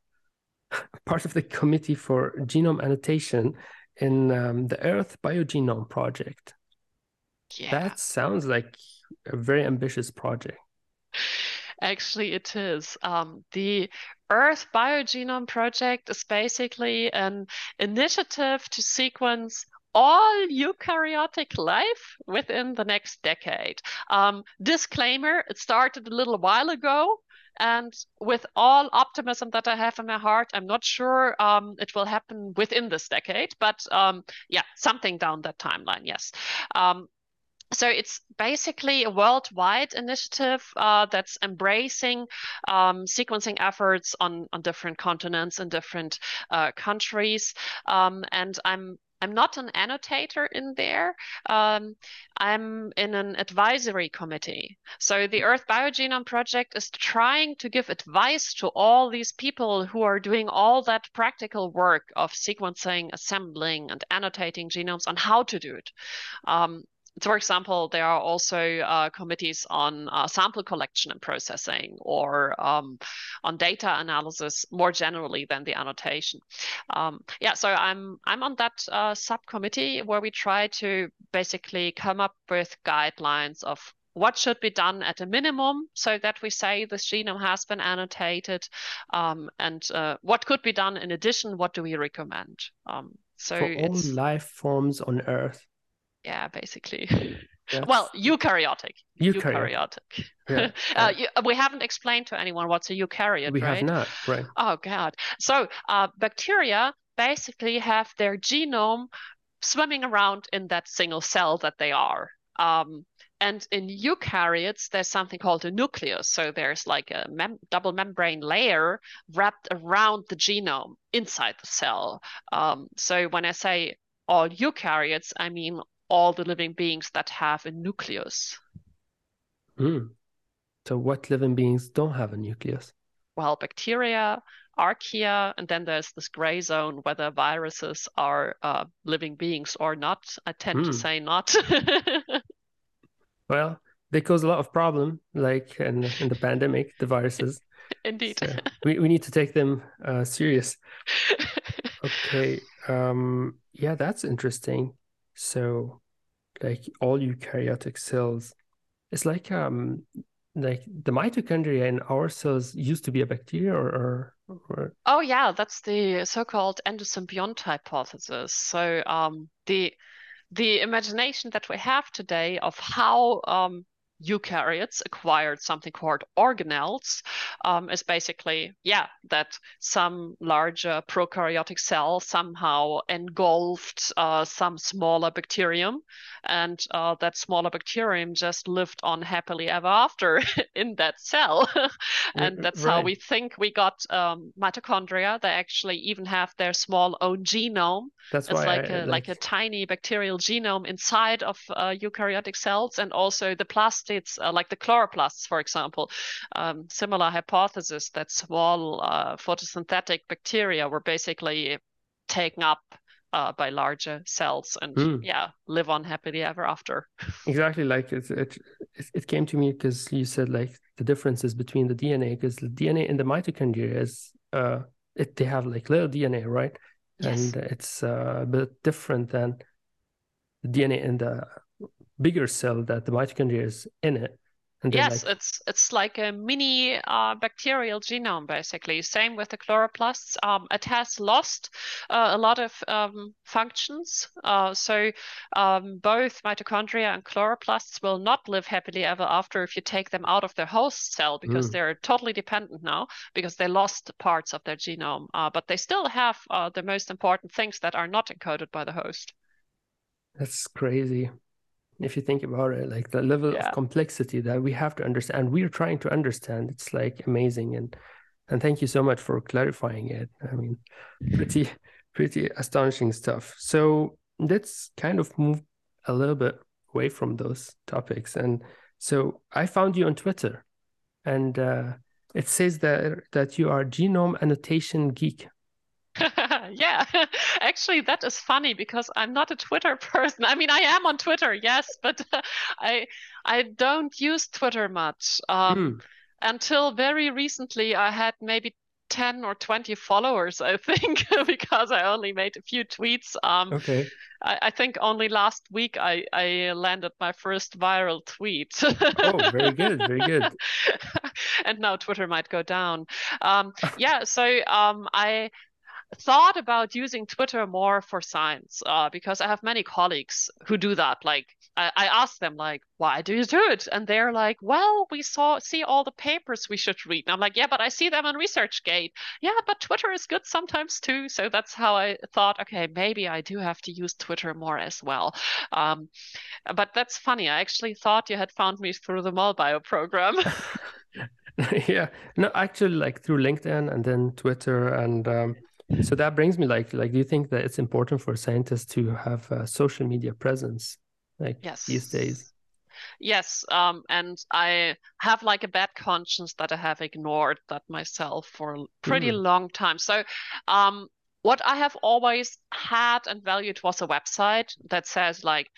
part of the committee for genome annotation in um, the Earth Biogenome Project. Yeah. That sounds like a very ambitious project. Actually, it is. Um, the Earth Biogenome Project is basically an initiative to sequence all eukaryotic life within the next decade. Um, disclaimer it started a little while ago. And with all optimism that I have in my heart, I'm not sure um, it will happen within this decade, but um, yeah, something down that timeline, yes. So it's basically a worldwide initiative uh, that's embracing um, sequencing efforts on, on different continents and different uh, countries. Um, and I'm I'm not an annotator in there. Um, I'm in an advisory committee. So the Earth Biogenome Project is trying to give advice to all these people who are doing all that practical work of sequencing, assembling, and annotating genomes on how to do it. Um, for example, there are also uh, committees on uh, sample collection and processing or um, on data analysis more generally than the annotation. Um, yeah, so I'm I'm on that uh, subcommittee where we try to basically come up with guidelines of what should be done at a minimum so that we say this genome has been annotated um, and uh, what could be done in addition what do we recommend um, so for all life forms on earth yeah, basically. Well, eukaryotic. Eukaryotic. Yeah. uh, we haven't explained to anyone what's a eukaryote, we right? have not, right? Oh God. So uh, bacteria basically have their genome swimming around in that single cell that they are. Um, and in eukaryotes, there's something called a nucleus. So there's like a mem- double membrane layer wrapped around the genome inside the cell. Um, so when I say all eukaryotes, I mean all the living beings that have a nucleus. Mm. So, what living beings don't have a nucleus? Well, bacteria, archaea, and then there's this gray zone whether viruses are uh, living beings or not. I tend mm. to hmm. say not. well, they cause a lot of problem, like in, in the pandemic, the viruses. Indeed. So we, we need to take them uh, serious. okay. Um, yeah, that's interesting. So, like all eukaryotic cells, it's like um like the mitochondria in our cells used to be a bacteria or, or, oh yeah that's the so-called endosymbiont hypothesis. So um the the imagination that we have today of how um, eukaryotes acquired something called organelles um, is basically yeah that some larger prokaryotic cell somehow engulfed uh, some smaller bacterium and uh, that smaller bacterium just lived on happily ever after in that cell. And that's right. how we think we got um, mitochondria. They actually even have their small own genome. That's it's like I, a like... like... a tiny bacterial genome inside of uh, eukaryotic cells and also the plastids uh, like the chloroplasts for example um, similar hypothesis that small uh, photosynthetic bacteria were basically taken up uh, by larger cells and mm. yeah live on happily ever after exactly like it it, it came to me because you said like the differences between the dna because the dna in the mitochondria is uh it, they have like little dna right yes. and it's uh, a bit different than the dna in the bigger cell that the mitochondria is in it yes, like... it's it's like a mini uh, bacterial genome basically. Same with the chloroplasts. Um, it has lost uh, a lot of um, functions. Uh, so um, both mitochondria and chloroplasts will not live happily ever after if you take them out of their host cell because mm. they're totally dependent now because they lost parts of their genome. Uh, but they still have uh, the most important things that are not encoded by the host. That's crazy if you think about it like the level yeah. of complexity that we have to understand we're trying to understand it's like amazing and and thank you so much for clarifying it. I mean pretty pretty astonishing stuff. So let's kind of move a little bit away from those topics and so i found you on twitter and uh, it says that that you are genome annotation geek yeah, actually, that is funny because I'm not a Twitter person. I mean, I am on Twitter, yes, but uh, I I don't use Twitter much. Um, mm. Until very recently, I had maybe 10 or 20 followers, I think, because I only made a few tweets. Um, okay. I, I, think only last week I, I landed my first viral tweet. oh, very good, very good. and now Twitter might go down. Um, yeah, so um, I thought about using Twitter more for science uh, because I have many colleagues who do that. Like I, I ask them, like, why do you do it? And they're like, well, we saw see all the papers we should read. And I'm like, yeah, but I see them on ResearchGate. Yeah, but Twitter is good sometimes too. So that's how I thought, okay, maybe I do have to use Twitter more as well. Um, but that's funny. I actually thought you had found me through the MolBio program. yeah, no, actually, like through LinkedIn and then Twitter and. Um so that brings me like like do you think that it's important for scientists to have a social media presence like yes. these days yes um, and i have like a bad conscience that i have ignored that myself for a pretty mm. long time so um, what i have always had and valued was a website that says like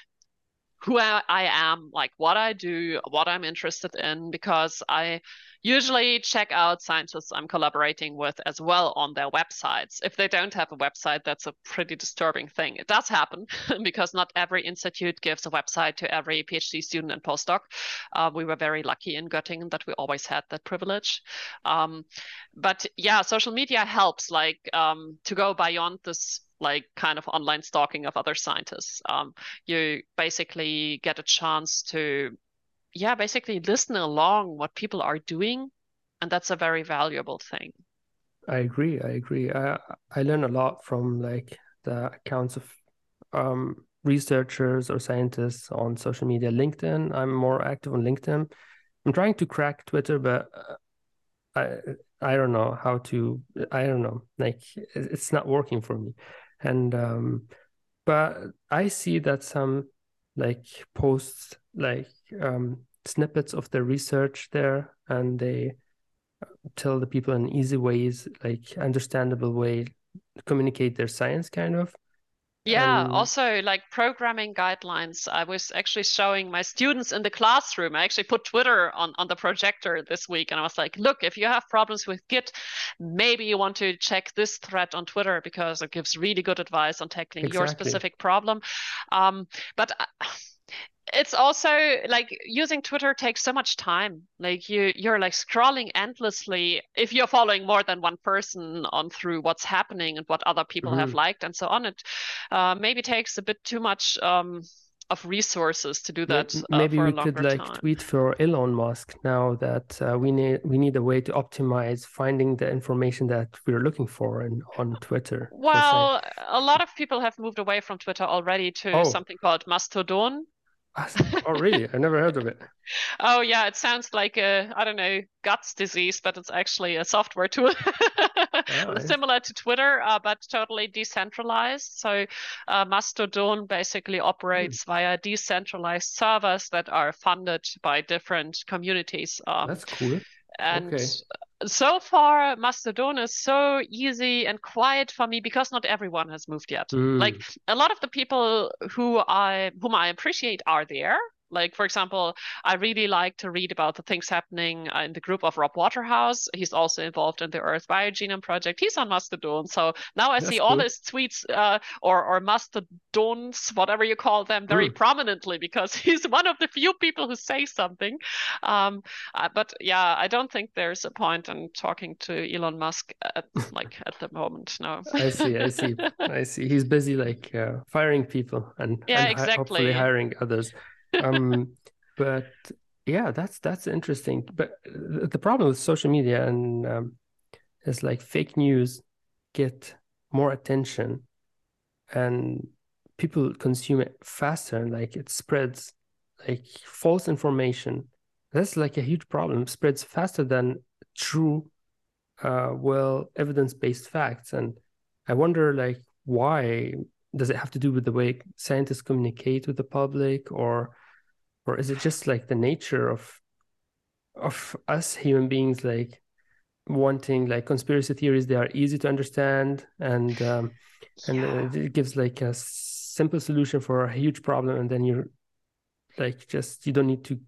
who I am, like what I do, what I'm interested in, because I usually check out scientists I'm collaborating with as well on their websites. If they don't have a website, that's a pretty disturbing thing. It does happen because not every institute gives a website to every PhD student and postdoc. Uh, we were very lucky in Göttingen that we always had that privilege. Um, but yeah, social media helps like um, to go beyond this like kind of online stalking of other scientists. Um, you basically get a chance to, yeah, basically listen along what people are doing, and that's a very valuable thing. I agree. I agree. I I learn a lot from like the accounts of um, researchers or scientists on social media. LinkedIn. I'm more active on LinkedIn. I'm trying to crack Twitter, but uh, I I don't know how to. I don't know. Like it's not working for me and um, but I see that some like posts like um, snippets of the research there, and they tell the people in easy ways, like understandable way, communicate their science kind of. Yeah, um, also like programming guidelines. I was actually showing my students in the classroom. I actually put Twitter on, on the projector this week and I was like, look, if you have problems with Git, maybe you want to check this thread on Twitter because it gives really good advice on tackling exactly. your specific problem. Um, but uh, it's also like using twitter takes so much time like you you're like scrolling endlessly if you're following more than one person on through what's happening and what other people mm-hmm. have liked and so on it uh, maybe takes a bit too much um, of resources to do that. Uh, maybe we could like time. tweet for Elon Musk now that uh, we need we need a way to optimize finding the information that we're looking for in, on Twitter. Well, a lot of people have moved away from Twitter already to oh. something called Mastodon, oh, really? I've never heard of it. oh, yeah. It sounds like a, I don't know, guts disease, but it's actually a software tool oh, similar to Twitter, uh, but totally decentralized. So uh, Mastodon basically operates hmm. via decentralized servers that are funded by different communities. Um, That's cool. And okay so far mastodon is so easy and quiet for me because not everyone has moved yet mm. like a lot of the people who i whom i appreciate are there like, for example, I really like to read about the things happening in the group of Rob Waterhouse. He's also involved in the Earth Biogenome Project. He's on Mastodon. So now I That's see cool. all his tweets uh, or, or Mastodons, whatever you call them, very mm. prominently because he's one of the few people who say something. Um, uh, but yeah, I don't think there's a point in talking to Elon Musk at, like at the moment. No. I see. I see. I see. He's busy like uh, firing people and, yeah, and exactly. hopefully hiring others um, but yeah, that's that's interesting. But the problem with social media and um, is like fake news get more attention, and people consume it faster. And like it spreads, like false information. That's like a huge problem. It spreads faster than true, uh, well evidence based facts. And I wonder like why does it have to do with the way scientists communicate with the public or or is it just like the nature of of us human beings like wanting like conspiracy theories they are easy to understand and um, and yeah. it gives like a simple solution for a huge problem and then you're like just you don't need to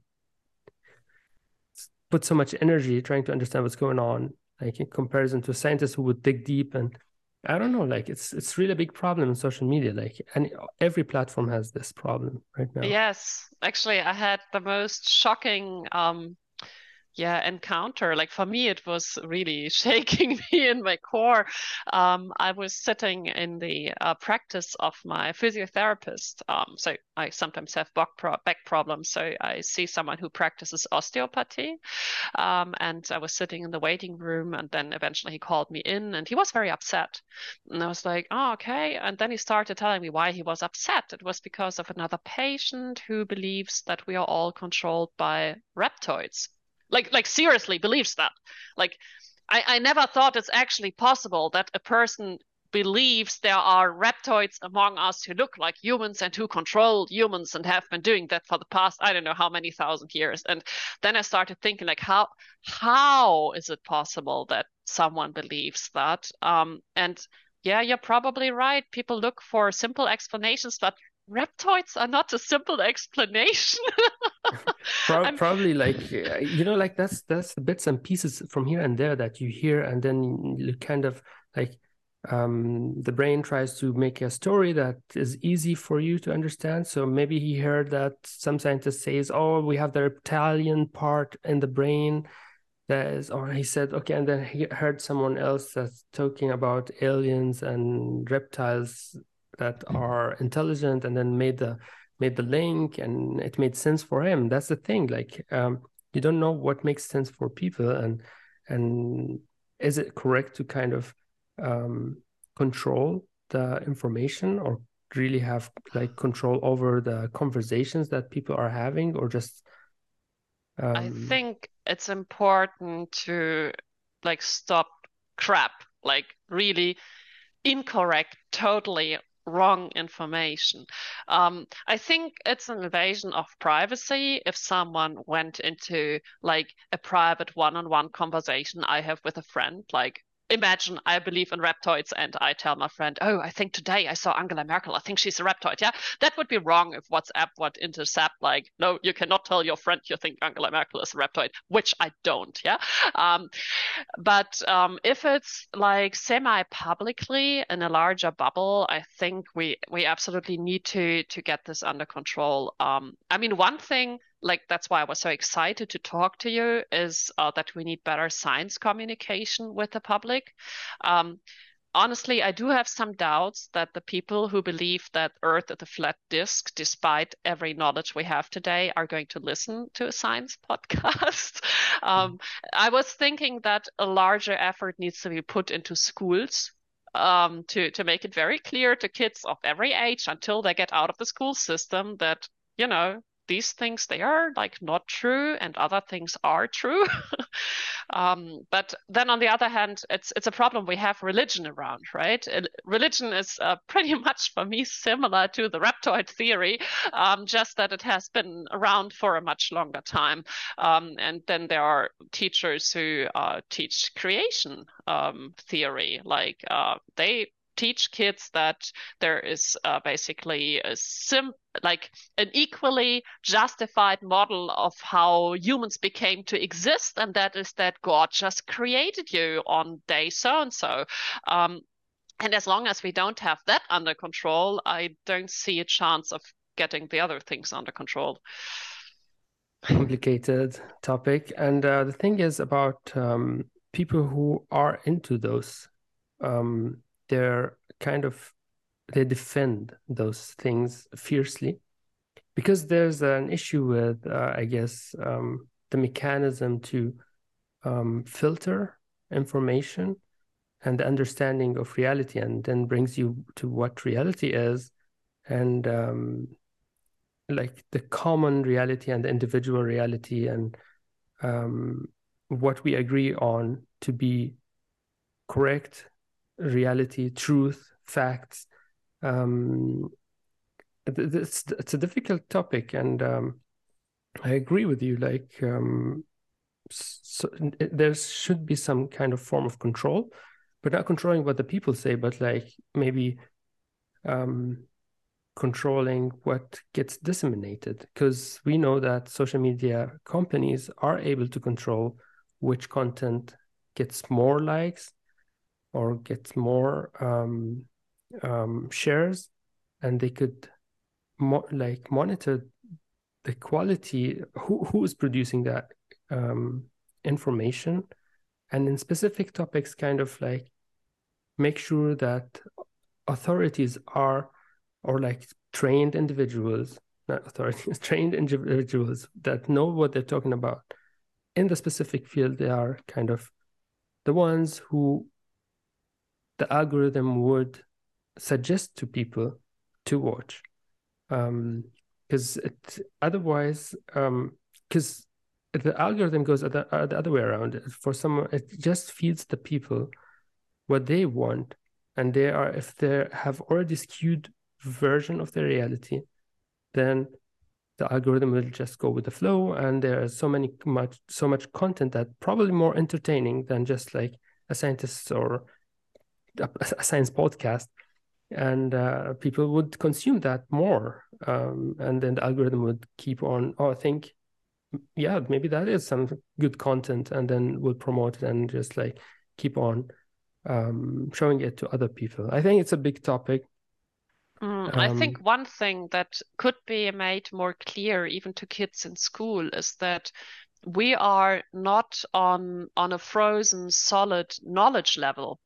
put so much energy trying to understand what's going on like in comparison to scientists who would dig deep and I don't know, like it's it's really a big problem in social media. Like and every platform has this problem right now. Yes, actually, I had the most shocking um, yeah encounter like for me it was really shaking me in my core. Um, i was sitting in the uh, practice of my physiotherapist. Um, so i sometimes have back, pro- back problems so i see someone who practices osteopathy. Um, and i was sitting in the waiting room and then eventually he called me in and he was very upset. And i was like oh okay. And then he started telling me why he was upset. It was because of another patient who believes that we are all controlled by reptoids like like seriously believes that like I, I never thought it's actually possible that a person believes there are reptoids among us who look like humans and who control humans and have been doing that for the past I don't know how many thousand years. And then I started thinking like how how is it possible that someone believes that? Um, and yeah, you're probably right. People look for simple explanations, but reptoids are not a simple explanation. Pro- probably like you know, like that's that's the bits and pieces from here and there that you hear, and then you kind of like um, the brain tries to make a story that is easy for you to understand. So maybe he heard that some scientist says, "Oh, we have the reptilian part in the brain." That is, or he said, okay, and then he heard someone else that's talking about aliens and reptiles that are intelligent and then made the made the link and it made sense for him. That's the thing like um, you don't know what makes sense for people and and is it correct to kind of um, control the information or really have like control over the conversations that people are having or just um... i think it's important to like stop crap like really incorrect totally wrong information. Um, I think it's an invasion of privacy if someone went into like a private one-on-one conversation I have with a friend, like imagine I believe in reptoids and I tell my friend, oh, I think today I saw Angela Merkel. I think she's a reptoid. Yeah, that would be wrong if WhatsApp would intercept like, no, you cannot tell your friend you think Angela Merkel is a reptoid, which I don't. Yeah, um, but um, if it's like semi-publicly in a larger bubble, I think we we absolutely need to to get this under control. Um, I mean, one thing like that's why I was so excited to talk to you is uh, that we need better science communication with the public. Um, honestly, I do have some doubts that the people who believe that Earth is a flat disk, despite every knowledge we have today, are going to listen to a science podcast. um, I was thinking that a larger effort needs to be put into schools um, to to make it very clear to kids of every age until they get out of the school system that you know these things they are like not true and other things are true. Um, but then on the other hand it's it's a problem we have religion around right? Religion is uh, pretty much for me similar to the reptoid theory um, just that it has been around for a much longer time. Um, and then there are teachers who uh, teach creation um, theory like uh, they teach kids that there is uh, basically a sim like an equally justified model of how humans became to exist and that is that god just created you on day so and so and as long as we don't have that under control i don't see a chance of getting the other things under control. Complicated topic. And uh, the thing is about um, people who are into those um, they're kind of they defend those things fiercely because there's an issue with uh, i guess um, the mechanism to um, filter information and the understanding of reality and then brings you to what reality is and um, like the common reality and the individual reality and um, what we agree on to be correct reality, truth, facts. Um, it's it's a difficult topic, and um, I agree with you. Like, um, so there should be some kind of form of control, but not controlling what the people say, but like maybe um, controlling what gets disseminated. Because we know that social media companies are able to control which content gets more likes or gets more um, um, shares, and they could mo- like monitor the quality who who is producing that um, information, and in specific topics, kind of like make sure that authorities are or like trained individuals not authorities trained individuals that know what they're talking about in the specific field they are kind of the ones who the algorithm would suggest to people to watch because um, it otherwise because um, the algorithm goes the, uh, the other way around. For some it just feeds the people what they want and they are if they have already skewed version of the reality then the algorithm will just go with the flow and there is so many much so much content that probably more entertaining than just like a scientist or a, a science podcast and uh, people would consume that more um, and then the algorithm would keep on oh i think yeah maybe that is some good content and then would promote it and just like keep on um, showing it to other people i think it's a big topic Mm, I think um, one thing that could be made more clear even to kids in school is that we are not on on a frozen solid knowledge level.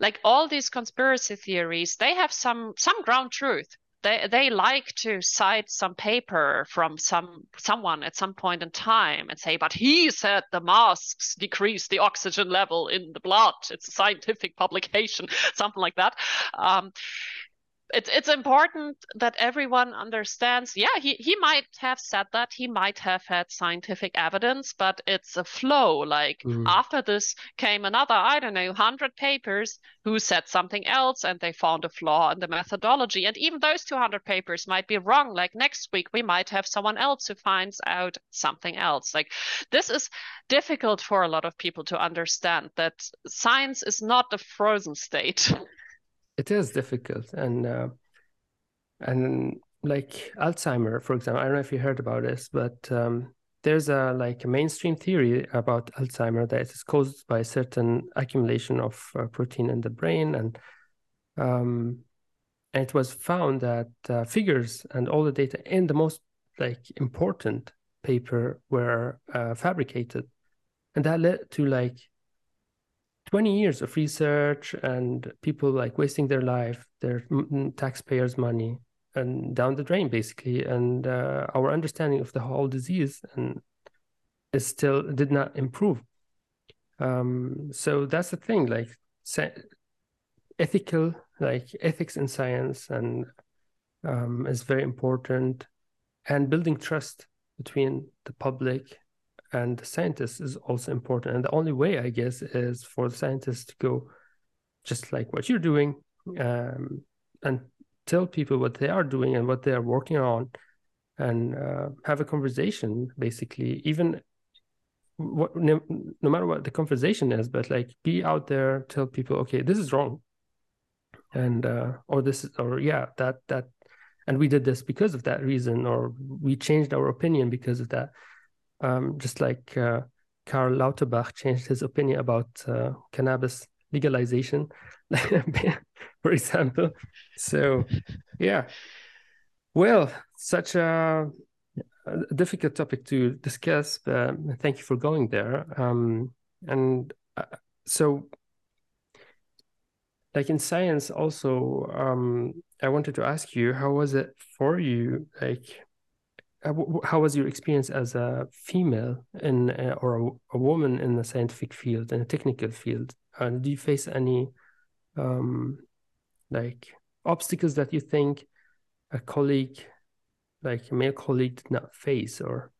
Like all these conspiracy theories, they have some some ground truth. They they like to cite some paper from some someone at some point in time and say, but he said the masks decrease the oxygen level in the blood. It's a scientific publication, something like that. Um, it's it's important that everyone understands. Yeah he, he might have said that. He might have had scientific evidence but it's a flow. Like mm. after this came another i don't know 100 papers who said something else and they found a flaw in the methodology. And even those 200 papers might be wrong. Like next week we might have someone else who finds out something else. Like this is difficult for a lot of people to understand that science is not a frozen state it is difficult. And uh, and like alzheimer for example i don't know if you heard about this but um, there's a like a mainstream theory about alzheimer that is caused by certain accumulation of uh, protein in the brain. And um, and it was found that uh, figures and all the data in the most like important paper were uh, fabricated. And that led to like 20 years of research and people like wasting their life, their taxpayers' money, and down the drain basically. And uh, our understanding of the whole disease and is still did not improve. Um, so that's the thing, like ethical, like ethics in science, and um, is very important, and building trust between the public and the scientists is also important. And the only way, I guess, is for the scientists to go just like what you're doing um, and tell people what they are doing and what they are working on and uh, have a conversation, basically, even what no, no, matter what the conversation is, but like be out there, tell people, okay, this is wrong. And uh, or this is or yeah, that that and we did this because of that reason, or we changed our opinion because of that um, just like uh, Karl Lauterbach changed his opinion about uh, cannabis legalization, for example. So, yeah. Well, such a, difficult topic to discuss, but thank you for going there. Um, and uh, so, like in science, also, um, I wanted to ask you, how was it for you, like how was your experience as a female in uh, or a, a, woman in the scientific field in a technical field? Uh, do you face any um, like obstacles that you think a colleague like a male colleague did not face or?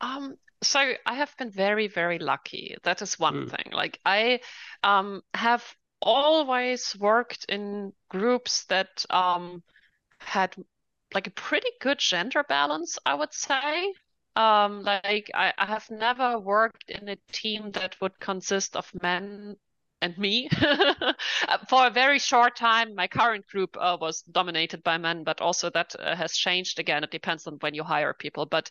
Um so i have been very very lucky. That is one mm. thing. Like i um have always worked in groups that um had like a pretty good gender balance, I would say. Um, like I, I have never worked in a team that would consist of men and me. For a very short time, my current group uh, was dominated by men, but also that uh, has changed again. It depends on when you hire people. But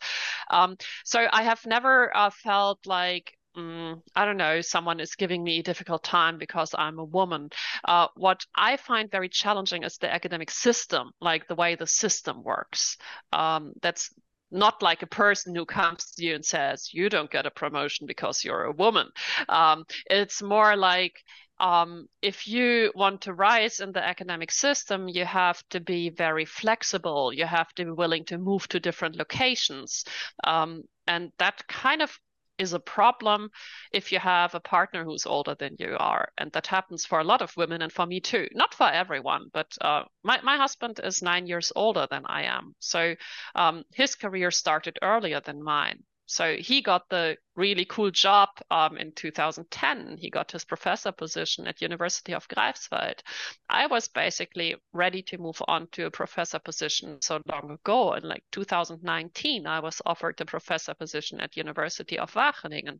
um, so I have never uh, felt like mm, I don't know, someone is giving me a difficult time because I'm a woman. Uh, what I find very challenging is the academic system, like the way the system works. Um, that's not like a person who comes to you and says, you don't get a promotion because you're a woman. Um, it's more like, um, if you want to rise in the academic system, you have to be very flexible. You have to be willing to move to different locations. Um, and that kind of is a problem if you have a partner who's older than you are. And that happens for a lot of women and for me too. Not for everyone, but uh, my, my husband is nine years older than I am. So um, his career started earlier than mine. So he got the really cool job um, in 2010. He got his professor position at University of Greifswald. I was basically ready to move on to a professor position so long ago. In like 2019, I was offered a professor position at University of Wageningen.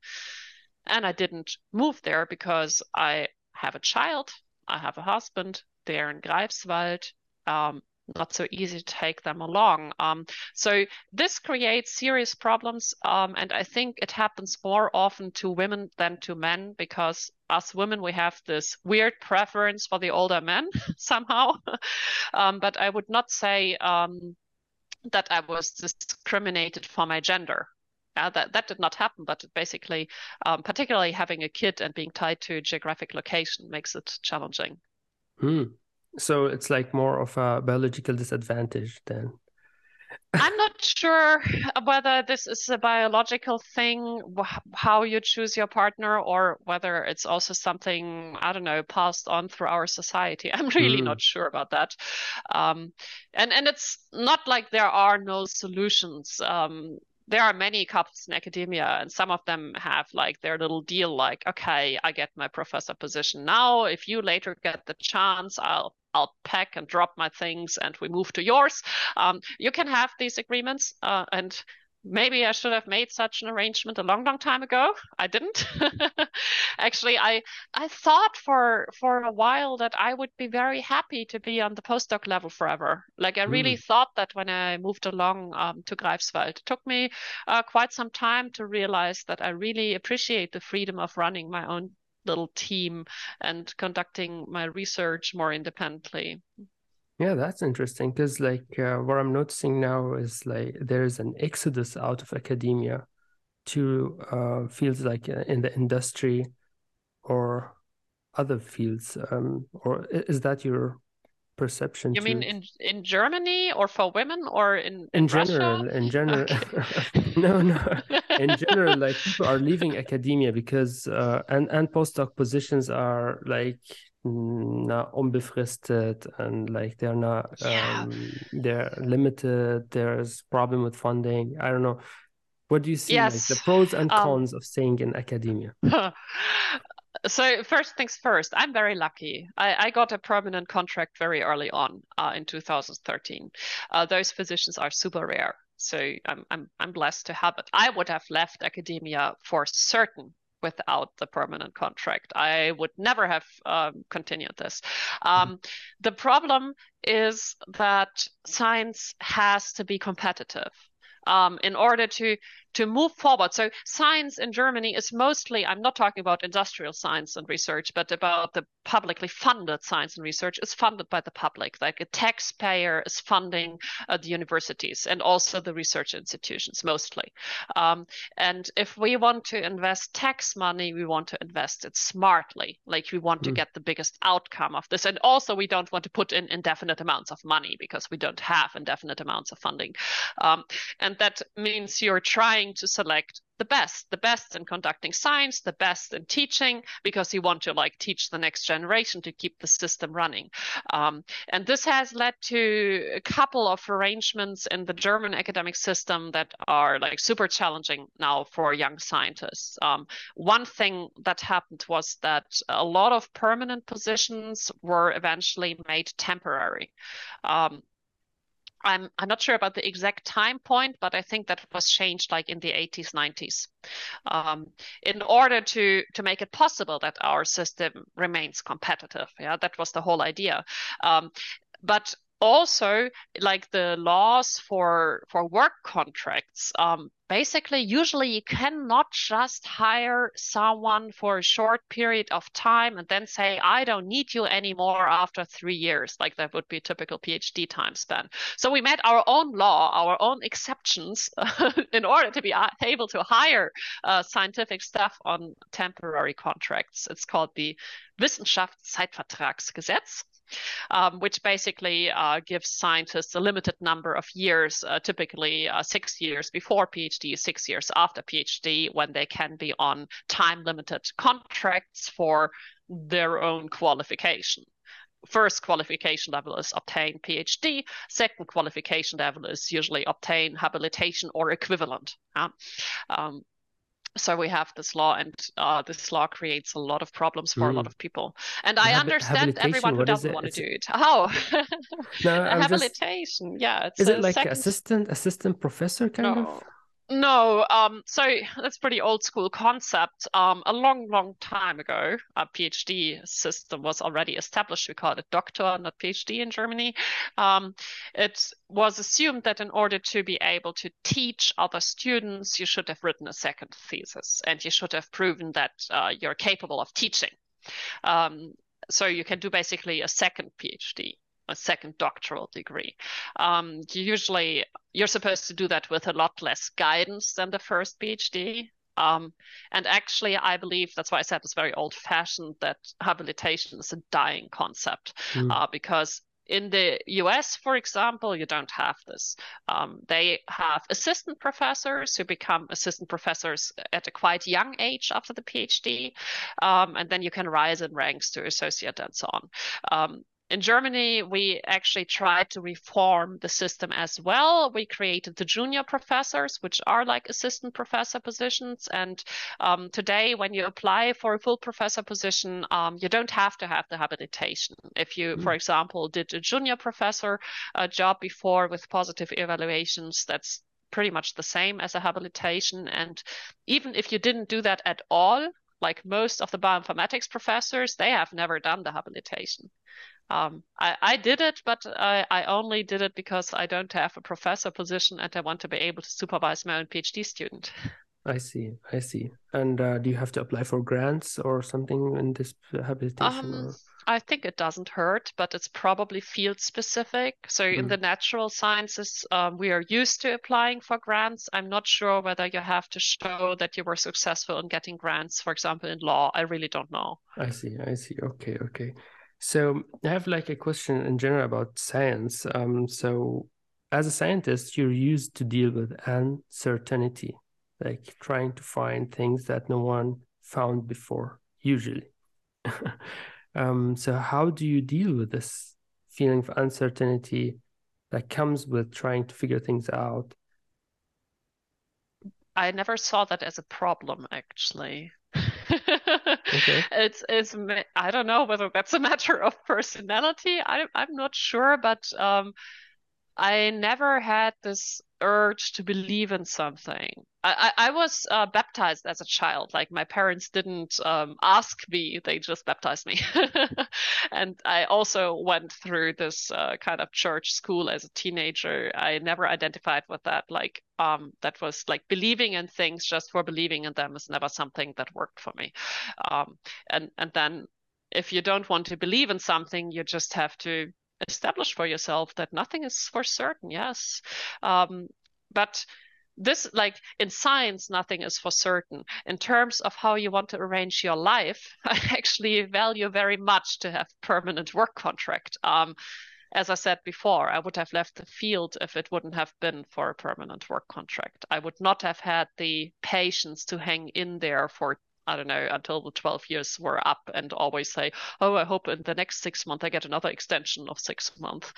And I didn't move there because I have a child, I have a husband, they're in Greifswald. Um, not so easy to take them along. Um, so this creates serious problems, um, and I think it happens more often to women than to men because us women we have this weird preference for the older men somehow. um, but I would not say um, that I was discriminated for my gender. Uh, that that did not happen, but basically, um, particularly having a kid and being tied to a geographic location makes it challenging. Hmm. So it's like more of a biological disadvantage then. I'm not sure whether this is a biological thing, how you choose your partner, or whether it's also something, I don't know, passed on through our society. I'm really mm. not sure about that. Um, and, and it's not like there are no solutions. Um, there are many couples in academia and some of them have like their little deal like okay i get my professor position now if you later get the chance i'll I'll pack and drop my things and we move to yours. Um, you can have these agreements uh, and maybe I should have made such an arrangement a long, long time ago. I didn't. Actually, I I thought for for a while that I would be very happy to be on the postdoc level forever. Like I really mm. thought that when I moved along um, to Greifswald. It took me uh, quite some time to realize that I really appreciate the freedom of running my own little team and conducting my research more independently. Yeah, that's interesting because like uh, what I'm noticing now is like there's an exodus out of academia to uh, fields like uh, in the industry or other fields. Um, or is that your perception. You mean in in Germany or for women or in in, in general? In general, okay. no, no. In general, like people are leaving academia because uh, and and postdoc positions are like not unbefristed and like they're not yeah. um, they're limited. There's problem with funding. I don't know. What do you see yes. like the pros and um, cons um, of staying in academia? so first things first i'm very lucky. I, I got a permanent contract very early on uh, in 2013 uh, those positions are super rare so I'm, I'm i'm blessed to have it. I would have left academia for certain without the permanent contract. I would never have um, continued this. Um, the problem is that science has to be competitive. Um, in order to to move forward. So science in Germany is mostly, I'm not talking about industrial science and research, but about the publicly funded science and research is funded by the public. Like a taxpayer is funding uh, the universities and also the research institutions mostly. Um, and if we want to invest tax money, we want to invest it smartly. Like we want mm. to get the biggest outcome of this. And also we don't want to put in indefinite amounts of money because we don't have indefinite amounts of funding. Um, and that means you're trying trying to select the best, the best in conducting science, the best in teaching, because you want to like teach the next generation to keep the system running. Um, and this has led to a couple of arrangements in the German academic system that are like super challenging now for young scientists. Um, one thing that happened was that a lot of permanent positions were eventually made temporary. Um, I'm I'm not sure about the exact time point, but I think that was changed like in the 80s, 90s, um, in order to to make it possible that our system remains competitive. Yeah, that was the whole idea. Um, but also like the laws for for work contracts um, basically usually you cannot just hire someone for a short period of time and then say i don't need you anymore after three years. Like that would be typical phd time span so we made our own law our own exceptions in order to be able to hire uh, scientific staff on temporary contracts. It's called the wissenschaftszeitvertragsgesetz um, which basically uh, gives scientists a limited number of years, uh, typically uh, six years before PhD, six years after PhD, when they can be on time limited contracts for their own qualification first qualification level is obtain PhD. Second qualification level is usually obtain habilitation or equivalent. um, so we have this law and uh, this law creates a lot of problems for mm. a lot hmm. of people and i understand everyone who doesn't want to do it oh no, habilitation just... yeah is it like second... assistant assistant professor kind no. of no, um, so that's pretty old school concept. Um, a long, long time ago, a PhD system was already established. We call it doctor, not PhD in Germany. Um, it was assumed that in order to be able to teach other students, you should have written a second thesis and you should have proven that uh, you're capable of teaching. Um, so you can do basically a second PhD a second doctoral degree. Um, usually, you're supposed to do that with a lot less guidance than the first PhD. Um, and actually, I believe that's why I said it's very old fashioned that habilitation is a dying concept mm. uh, because in the US, for example, you don't have this. Um, they have assistant professors who become assistant professors at a quite young age after the PhD, um, and then you can rise in ranks to associate and so on. Um, in Germany, we actually tried to reform the system as well. We created the junior professors, which are like assistant professor positions. And um, today, when you apply for a full professor position, um, you don't have to have the habilitation. If you, mm. for example, did a junior professor uh, job before with positive evaluations, that's pretty much the same as a habilitation. And even if you didn't do that at all, like most of the bioinformatics professors, they have never done the habilitation. Um, I, I did it, but I, I only did it because I don't have a professor position and I want to be able to supervise my own PhD student. I see, I see. And uh, do you have to apply for grants or something in this habilitation? Um, I think it doesn't hurt, but it's probably field specific. So mm. in the natural sciences, um, we are used to applying for grants. I'm not sure whether you have to show that you were successful in getting grants, for example, in law. I really don't know. I see, I see. Okay, okay. So I have like a question in general about science. Um, so as a scientist, you're used to deal with uncertainty, like trying to find things that no one found before, usually. um, so how do you deal with this feeling of uncertainty that comes with trying to figure things out? I never saw that as a problem, actually okay. It's it's I don't know whether that's a matter of personality. I I'm not sure, but um, I never had this urge to believe in something. I, I, I was uh, baptized as a child. Like my parents didn't um, ask me; they just baptized me. and I also went through this uh, kind of church school as a teenager. I never identified with that. Like um, that was like believing in things just for believing in them is never something that worked for me. Um, and and then if you don't want to believe in something, you just have to establish for yourself that nothing is for certain yes. Um, but this like in science nothing is for certain. In terms of how you want to arrange your life i actually value very much to have permanent work contract. Um, as i said before i would have left the field if it wouldn't have been for a permanent work contract. I would not have had the patience to hang in there for I don't know, until the 12 years were up and always say, oh, I hope in the next six months I get another extension of six months.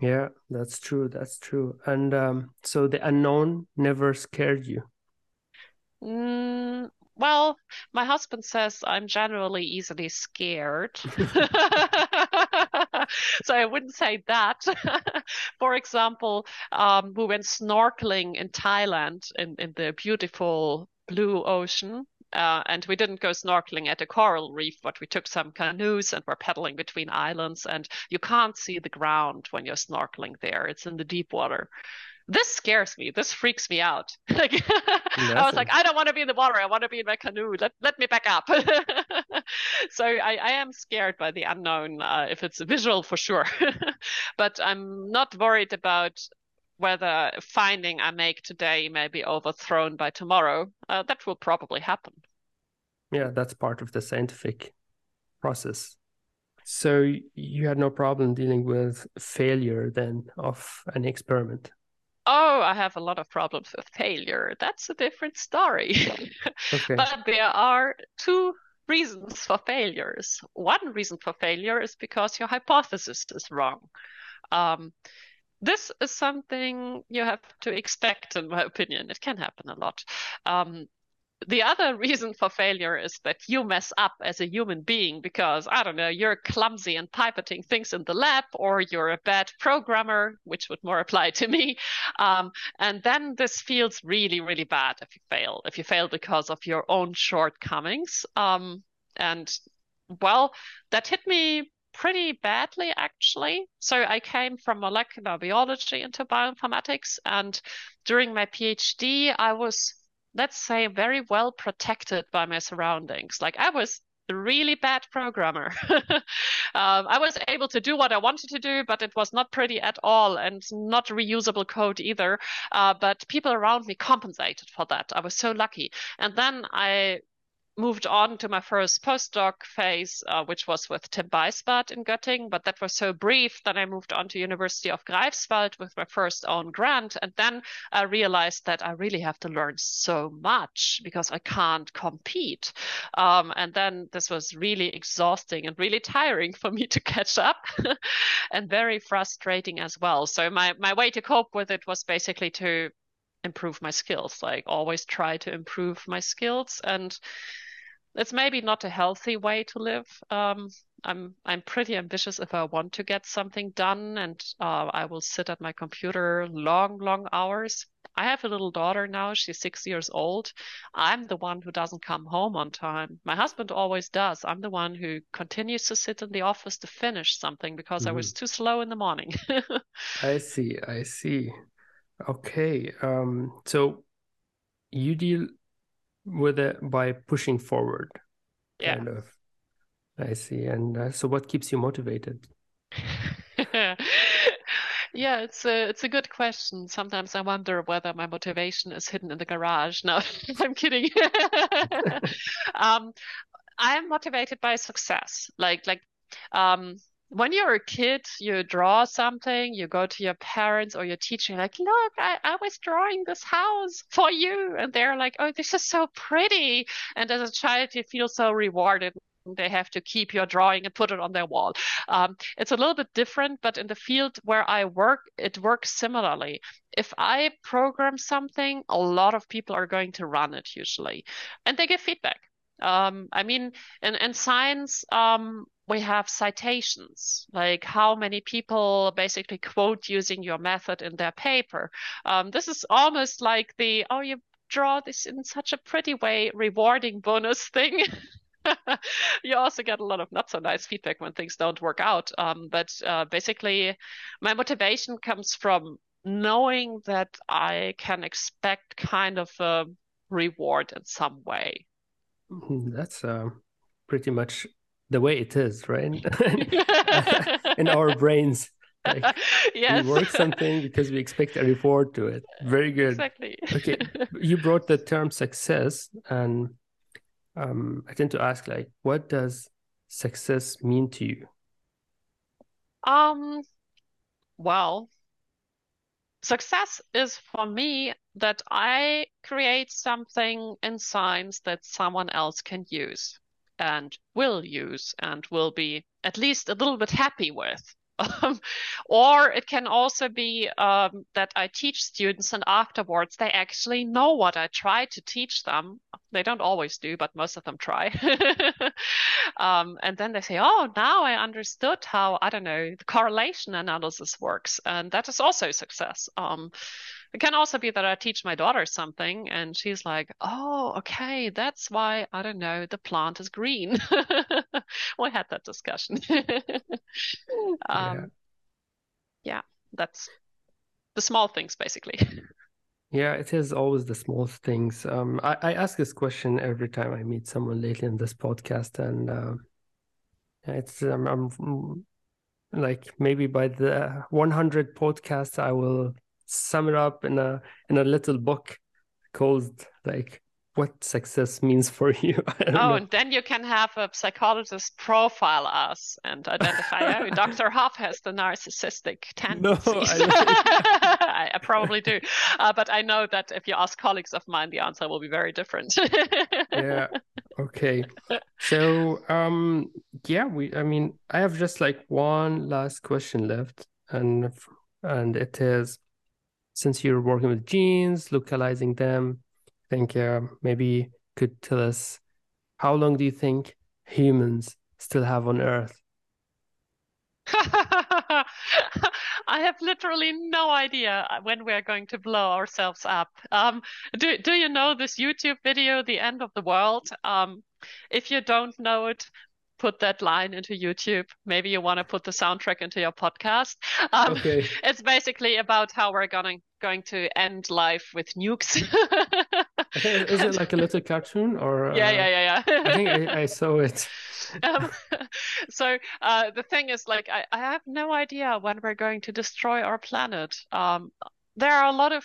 Yeah, that's true. That's true. And um, so the unknown never scared you? Mm, well, my husband says I'm generally easily scared. so I wouldn't say that. For example, um, we went snorkeling in Thailand in, in the beautiful blue ocean uh, and we didn't go snorkeling at a coral reef, but we took some canoes and were paddling between islands. And you can't see the ground when you're snorkeling there; it's in the deep water this scares me. This freaks me out. like I was like, I don't want to be in the water. I want to be in my canoe. Let let me back up. so I, I am scared by the unknown. Uh, if it's a visual, for sure. but I'm not worried about whether finding I make today may be overthrown by tomorrow. Uh, that will probably happen. Yeah, that's part of the scientific process. So you had no problem dealing with failure then of an experiment oh, I have a lot of problems with failure. That's a different story. okay. but there are two reasons for failures. One reason for failure is because your hypothesis is wrong. Um, this is something you have to expect, in my opinion. It can happen a lot. Um, the other reason for failure is that you mess up as a human being because I don't know, you're clumsy and pipetting things in the lab, or you're a bad programmer, which would more apply to me. Um, and then this feels really, really bad if you fail. If you fail because of your own shortcomings. Um, and well, that hit me pretty badly actually. So I came from molecular biology into bioinformatics, and during my PhD, I was let's say, very well protected by my surroundings. Like I was a really bad programmer. um, I was able to do what I wanted to do, but it was not pretty at all and not reusable code either. Uh, but people around me compensated for that. I was so lucky. And then I moved on to my first postdoc phase, uh, which was with Tim Beißbarth in Göttingen, but that was so brief. Then I moved on to University of Greifswald with my first own grant, and then I realized that I really have to learn so much because I can't compete. Um, and then this was really exhausting and really tiring for me to catch up, and very frustrating as well. So my my way to cope with it was basically to improve my skills like always try to improve my skills and it's maybe not a healthy way to live. Um, I'm I'm pretty ambitious if I want to get something done, and uh, I will sit at my computer long, long hours. I have a little daughter now; she's six years old. I'm the one who doesn't come home on time. My husband always does. I'm the one who continues to sit in the office to finish something because mm-hmm. I was mm-hmm. too slow in the morning. I see. I see. Okay. Um. So you deal with it by pushing forward yeah. kind of. I see. And uh, so what keeps you motivated? Yeah it's a it's a good question. Sometimes i wonder whether my motivation is hidden in the garage. No i'm kidding. Um i'm motivated by success. Like like um when you're a kid, you draw something, you go to your parents or your teacher, like, look, I, I was drawing this house for you. And they're like, oh, this is so pretty. And as a child, you feel so rewarded. They have to keep your drawing and put it on their wall. Um, it's a little bit different, but in the field where I work, it works similarly. If I program something, a lot of people are going to run it usually, and they give feedback. Um, I mean, in, in science, um, we have citations, like how many people basically quote using your method in their paper. Um, this is almost like the, oh, you draw this in such a pretty way, rewarding bonus thing. you also get a lot of not so nice feedback when things don't work out. Um, but uh, basically, my motivation comes from knowing that I can expect kind of a reward in some way. Mm-hmm. That's uh, pretty much the way it is, right? in our brains. Like, yes. We work something because we expect a reward to it. Very good. Exactly. okay. You brought the term success, and um, I tend to ask, like, what does success mean to you? Um, well, success is for me that I create something in science that someone else can use and will use and will be at least a little bit happy with. Um, or it can also be um, that I teach students and afterwards they actually know what I try to teach them. They don't always do, but most of them try. um, and then they say, oh, now I understood how, I don't know, the correlation analysis works. And that is also success. It can also be that I teach my daughter something and she's like, oh, okay, that's why, I don't know, the plant is green. we had that discussion. um, yeah. yeah, that's the small things basically. Yeah, it is always the small things. Um, I, I ask this question every time I meet someone lately in this podcast, and uh, it's um, I'm like maybe by the 100 podcasts I will sum it up in a in a little book called like what success means for you. oh, know. and then you can have a psychologist profile us and identify, oh, Dr. Hoff has the narcissistic tendencies. No, I, I, probably do. Uh, but I know that if you ask colleagues of mine, the answer will be very different. yeah. Okay. So, um, yeah, we, I mean, I have just like one last question left and, and it is, since you're working with genes, localizing them, I think uh, maybe could tell us how long do you think humans still have on Earth? I have literally no idea when we are going to blow ourselves up. Um, do Do you know this YouTube video, "The End of the World"? Um, if you don't know it, put that line into YouTube. Maybe you want to put the soundtrack into your podcast. Um, okay. It's basically about how we're going going to end life with nukes. Is it like a little cartoon or? Yeah, uh, yeah, yeah, yeah. I think I, I saw it. Um, so uh, the thing is, like, I, I have no idea when we're going to destroy our planet. Um, there are a lot of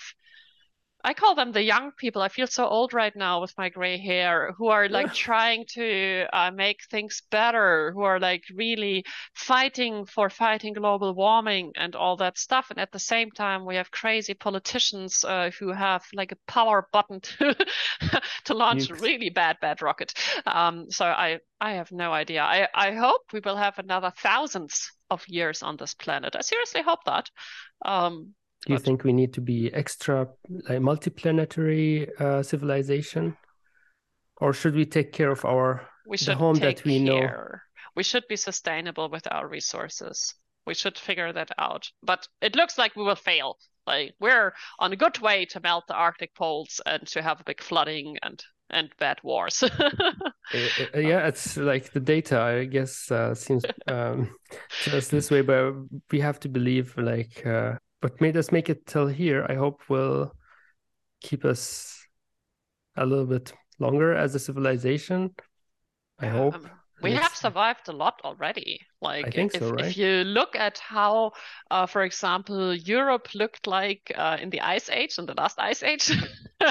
I call them the young people. I feel so old right now with my gray hair, who are like trying to uh, make things better, who are like really fighting for fighting global warming and all that stuff. And at the same time, we have crazy politicians uh, who have like a power button to to launch a really bad, bad rocket. Um, so I I have no idea. I I hope we will have another thousands of years on this planet. I seriously hope that. Um, do you think we need to be extra like multiplanetary uh, civilization, or should we take care of our we should home that we know? We should be sustainable with our resources. We should figure that out. But it looks like we will fail. Like we're on a good way to melt the Arctic poles and to have a big flooding and and bad wars. yeah, it's like the data, I guess, uh, seems um, just this way, but we have to believe like uh, but made us make it till here, I hope will keep us a little bit longer as a civilization. I hope. Um, we have survived a lot already. Like, I think if, so, right? if you look at how, uh, for example, Europe looked like uh, in the Ice Age, in the last Ice Age,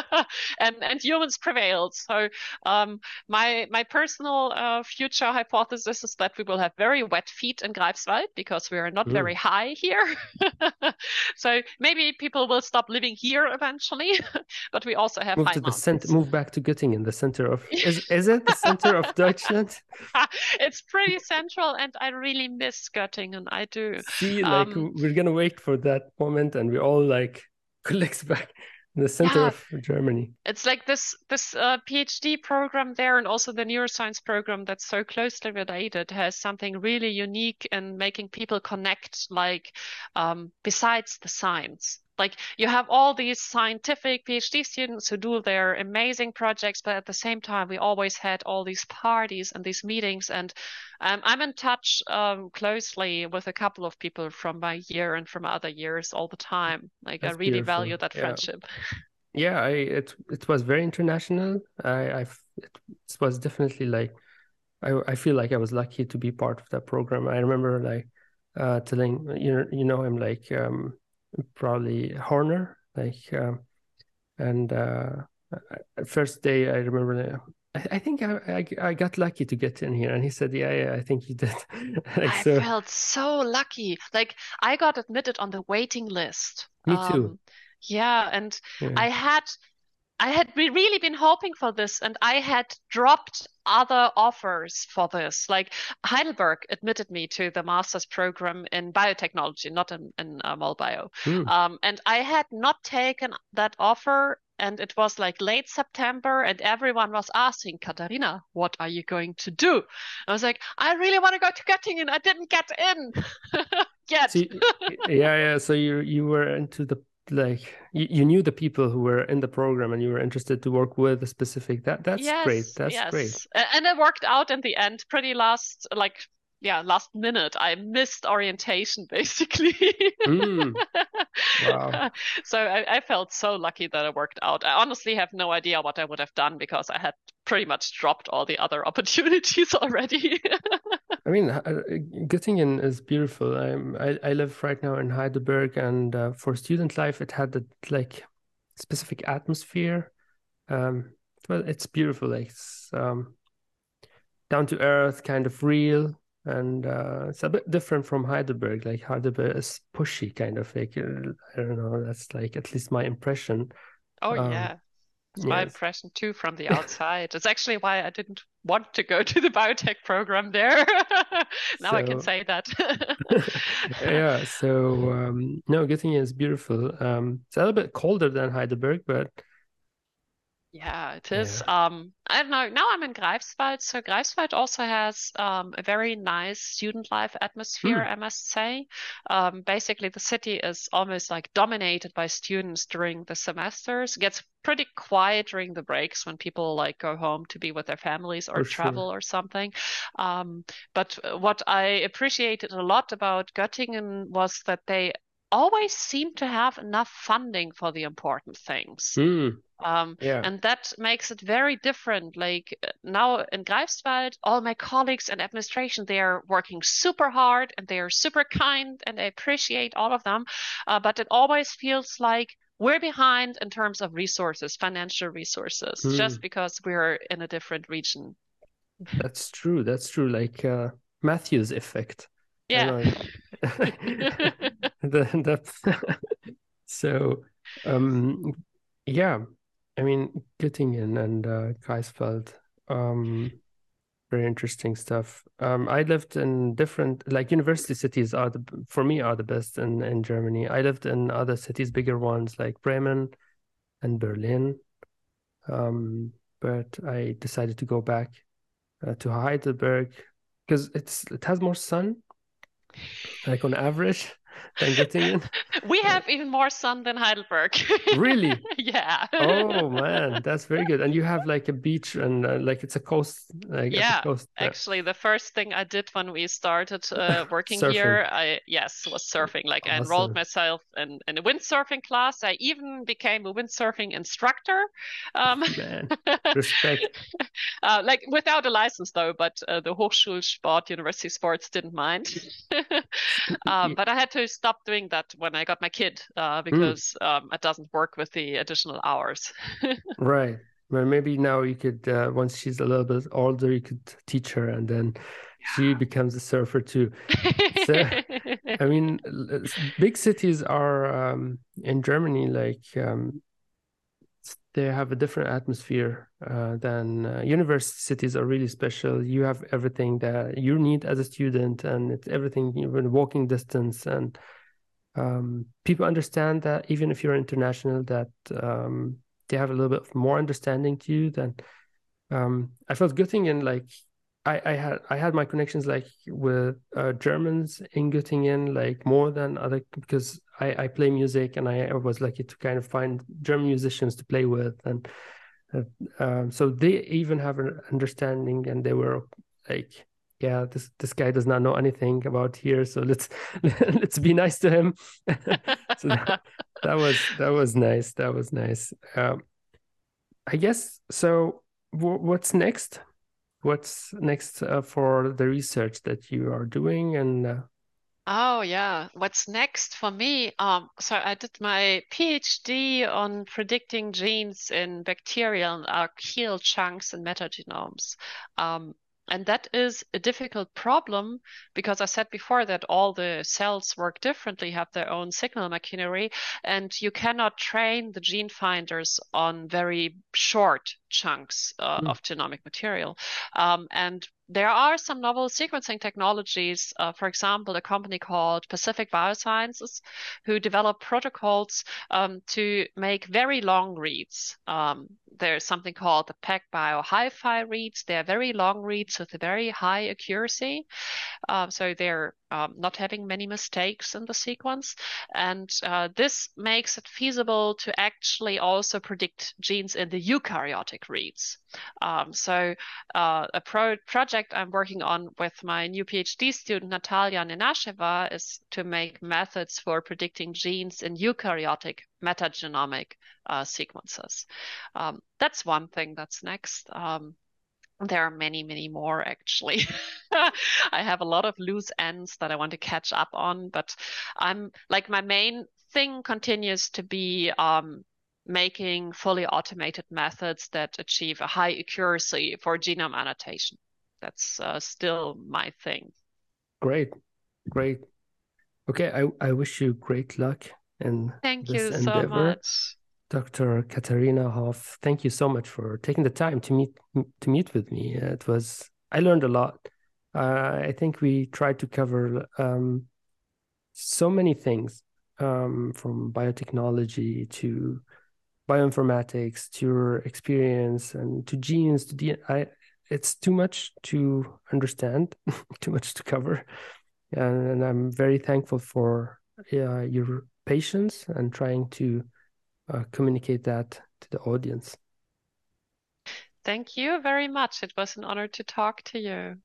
and and humans prevailed. So um, my my personal uh, future hypothesis is that we will have very wet feet in Greifswald because we are not mm. very high here. so maybe people will stop living here eventually, but we also have move to the center. Move back to Göttingen, the center of is is it the center of Deutschland? it's pretty central, and I really miss skirting, and I do. See, like um, we're gonna wait for that moment, and we all like collects back in the center yeah. of Germany. It's like this this uh, PhD program there, and also the neuroscience program that's so closely related has something really unique in making people connect, like um, besides the science. Like you have all these scientific PhD students who do their amazing projects, but at the same time, we always had all these parties and these meetings. And um, I'm in touch um, closely with a couple of people from my year and from other years all the time. Like That's I really beautiful. value that yeah. friendship. Yeah, I it it was very international. I I it was definitely like I I feel like I was lucky to be part of that program. I remember like uh telling you know you know I'm like um probably Horner, like, um, and uh, first day I remember. I, I think I, I, I got lucky to get in here, and he said, "Yeah, yeah, I think you did." like, I so... felt so lucky. Like I got admitted on the waiting list. Me too. Um, yeah, and yeah. I had I had really been hoping for this, and I had dropped other offers for this. Like Heidelberg admitted me to the master's program in biotechnology, not in, in uh, MolBio. Hmm. Um, and I had not taken that offer, and it was like late September, and everyone was asking, Katharina, what are you going to do? I was like, I really want to go to Göttingen. I didn't get in yet. Yeah, yeah. So you you were into the like you, you knew the people who were in the program and you were interested to work with a specific that that's yes, great. That's yes. great. And it worked out in the end pretty last, like, yeah, last minute. I missed orientation basically. Mm, wow. so I, I felt so lucky that it worked out. I honestly have no idea what I would have done because I had pretty much dropped all the other opportunities already. I mean, uh, Göttingen is beautiful. I'm, I I live right now in Heidelberg, and uh, for student life, it had that like specific atmosphere. Um, well, it's beautiful. Like it's um, down to earth, kind of real, and uh, it's a bit different from Heidelberg. Like Heidelberg is pushy, kind of like uh, I don't know. That's like at least my impression. oh Um, yeah. It's my impression too from the outside. It's actually why I didn't want to go to the biotech program there. now I can say that. yeah, so um, no, Göttingen is beautiful. Um, it's a little bit colder than Heidelberg, but Yeah, it is. Um, I don't know. Now I'm in Greifswald, so Greifswald also has um, a very nice student life atmosphere, I must say. Um, basically, the city is almost like dominated by students during the semesters. It gets pretty quiet during the breaks when people like go home to be with their families or For sure. travel or something. Um, but what I appreciated a lot about Göttingen was that they always seem to have enough funding for the important things. mm, Um, yeah. and that makes it very different. Like uh, now in Greifswald, all my colleagues and administration, they are working super hard and they are super kind and I appreciate all of them. Uh, but it always feels like we're behind in terms of resources, financial resources, Hmm. just because we're in a different region. That's true. That's true. Like uh, Matthew's effect. Yeah. the, the, so, um, yeah, I mean, Göttingen and uh, Greifswald, um, very interesting stuff. Um, I lived in different, like university cities are the, for me, are the best in, in Germany. I lived in other cities, bigger ones like Bremen and Berlin. Um, but I decided to go back uh, to Heidelberg because it's it has more sun, like on average, than Göttingen. We have even more sun than Heidelberg. Really? Yeah. Oh man, that's very good. And you have like a beach and uh, like it's a coast, like Yeah, coast. Actually, the first thing I did when we started uh, working here, I yes, was surfing. Like I enrolled myself in, in a windsurfing class. I even became a windsurfing instructor. Um, Man, respect. uh, like without a license though, but uh, the Hochschulsport, University Sports didn't mind. um, but I had to stop doing that when I got my kid uh, because um, it doesn't work with the additional hours. Right. Well, maybe now you could, uh, once she's a little bit older, you could teach her and then she becomes a surfer too. I mean, big cities are um, in Germany like um, they have a different atmosphere uh, than uh, university cities are really special. You have everything that you need as a student, and it's everything even walking distance. And um, people understand that even if you're international, that um, they have a little bit more understanding to you than um, I felt Göttingen like I, I had I had my connections like with uh, Germans in Göttingen like more than other because I, I play music and I, was lucky to kind of find German musicians to play with and uh, um, so they even have an understanding and they were like yeah this this guy does not know anything about here so let's let's be nice to him. So that, that was that was nice that was nice. Um, I guess so w- what's next? What's next uh, for the research that you are doing and uh, Oh yeah, what's next for me? Um, so I did my PhD on predicting genes in bacterial and archaeal chunks and metagenomes. Um, and that is a difficult problem because I said before that all the cells work differently, have their own signal machinery, and you cannot train the gene finders on very short chunks uh, mm. of genomic material. Um, and there are some novel sequencing technologies, uh, for example, a company called Pacific Biosciences, who develop protocols um, to make very long reads. Um, there's something called the PacBio Hi-Fi reads. They're very long reads with a very high accuracy. Uh, so they're um, not having many mistakes in the sequence. And uh, this makes it feasible to actually also predict genes in the eukaryotic reads. Um, so uh, a pro project I'm working on with my new PhD student, Natalia Nenasheva, is to make methods for predicting genes in eukaryotic metagenomic uh, sequences. Um, that's one thing that's next. Um, there are many, many more actually. I have a lot of loose ends that I want to catch up on, but I'm like my main thing continues to be um, making fully automated methods that achieve a high accuracy for genome annotation. That's uh, still my thing. Great, great. Okay, I, I wish you great luck and thank you endeavor. so much. Dr. Katharina Hoff, thank you so much for taking the time to meet to meet with me. It was I learned a lot. Uh, I think we tried to cover um, so many things um, from biotechnology to bioinformatics to your experience and to genes to DNA. It's too much to understand, too much to cover, and, and I'm very thankful for uh, your patience and trying to uh, communicate that to the audience. Thank you very much. It was an honor to talk to you.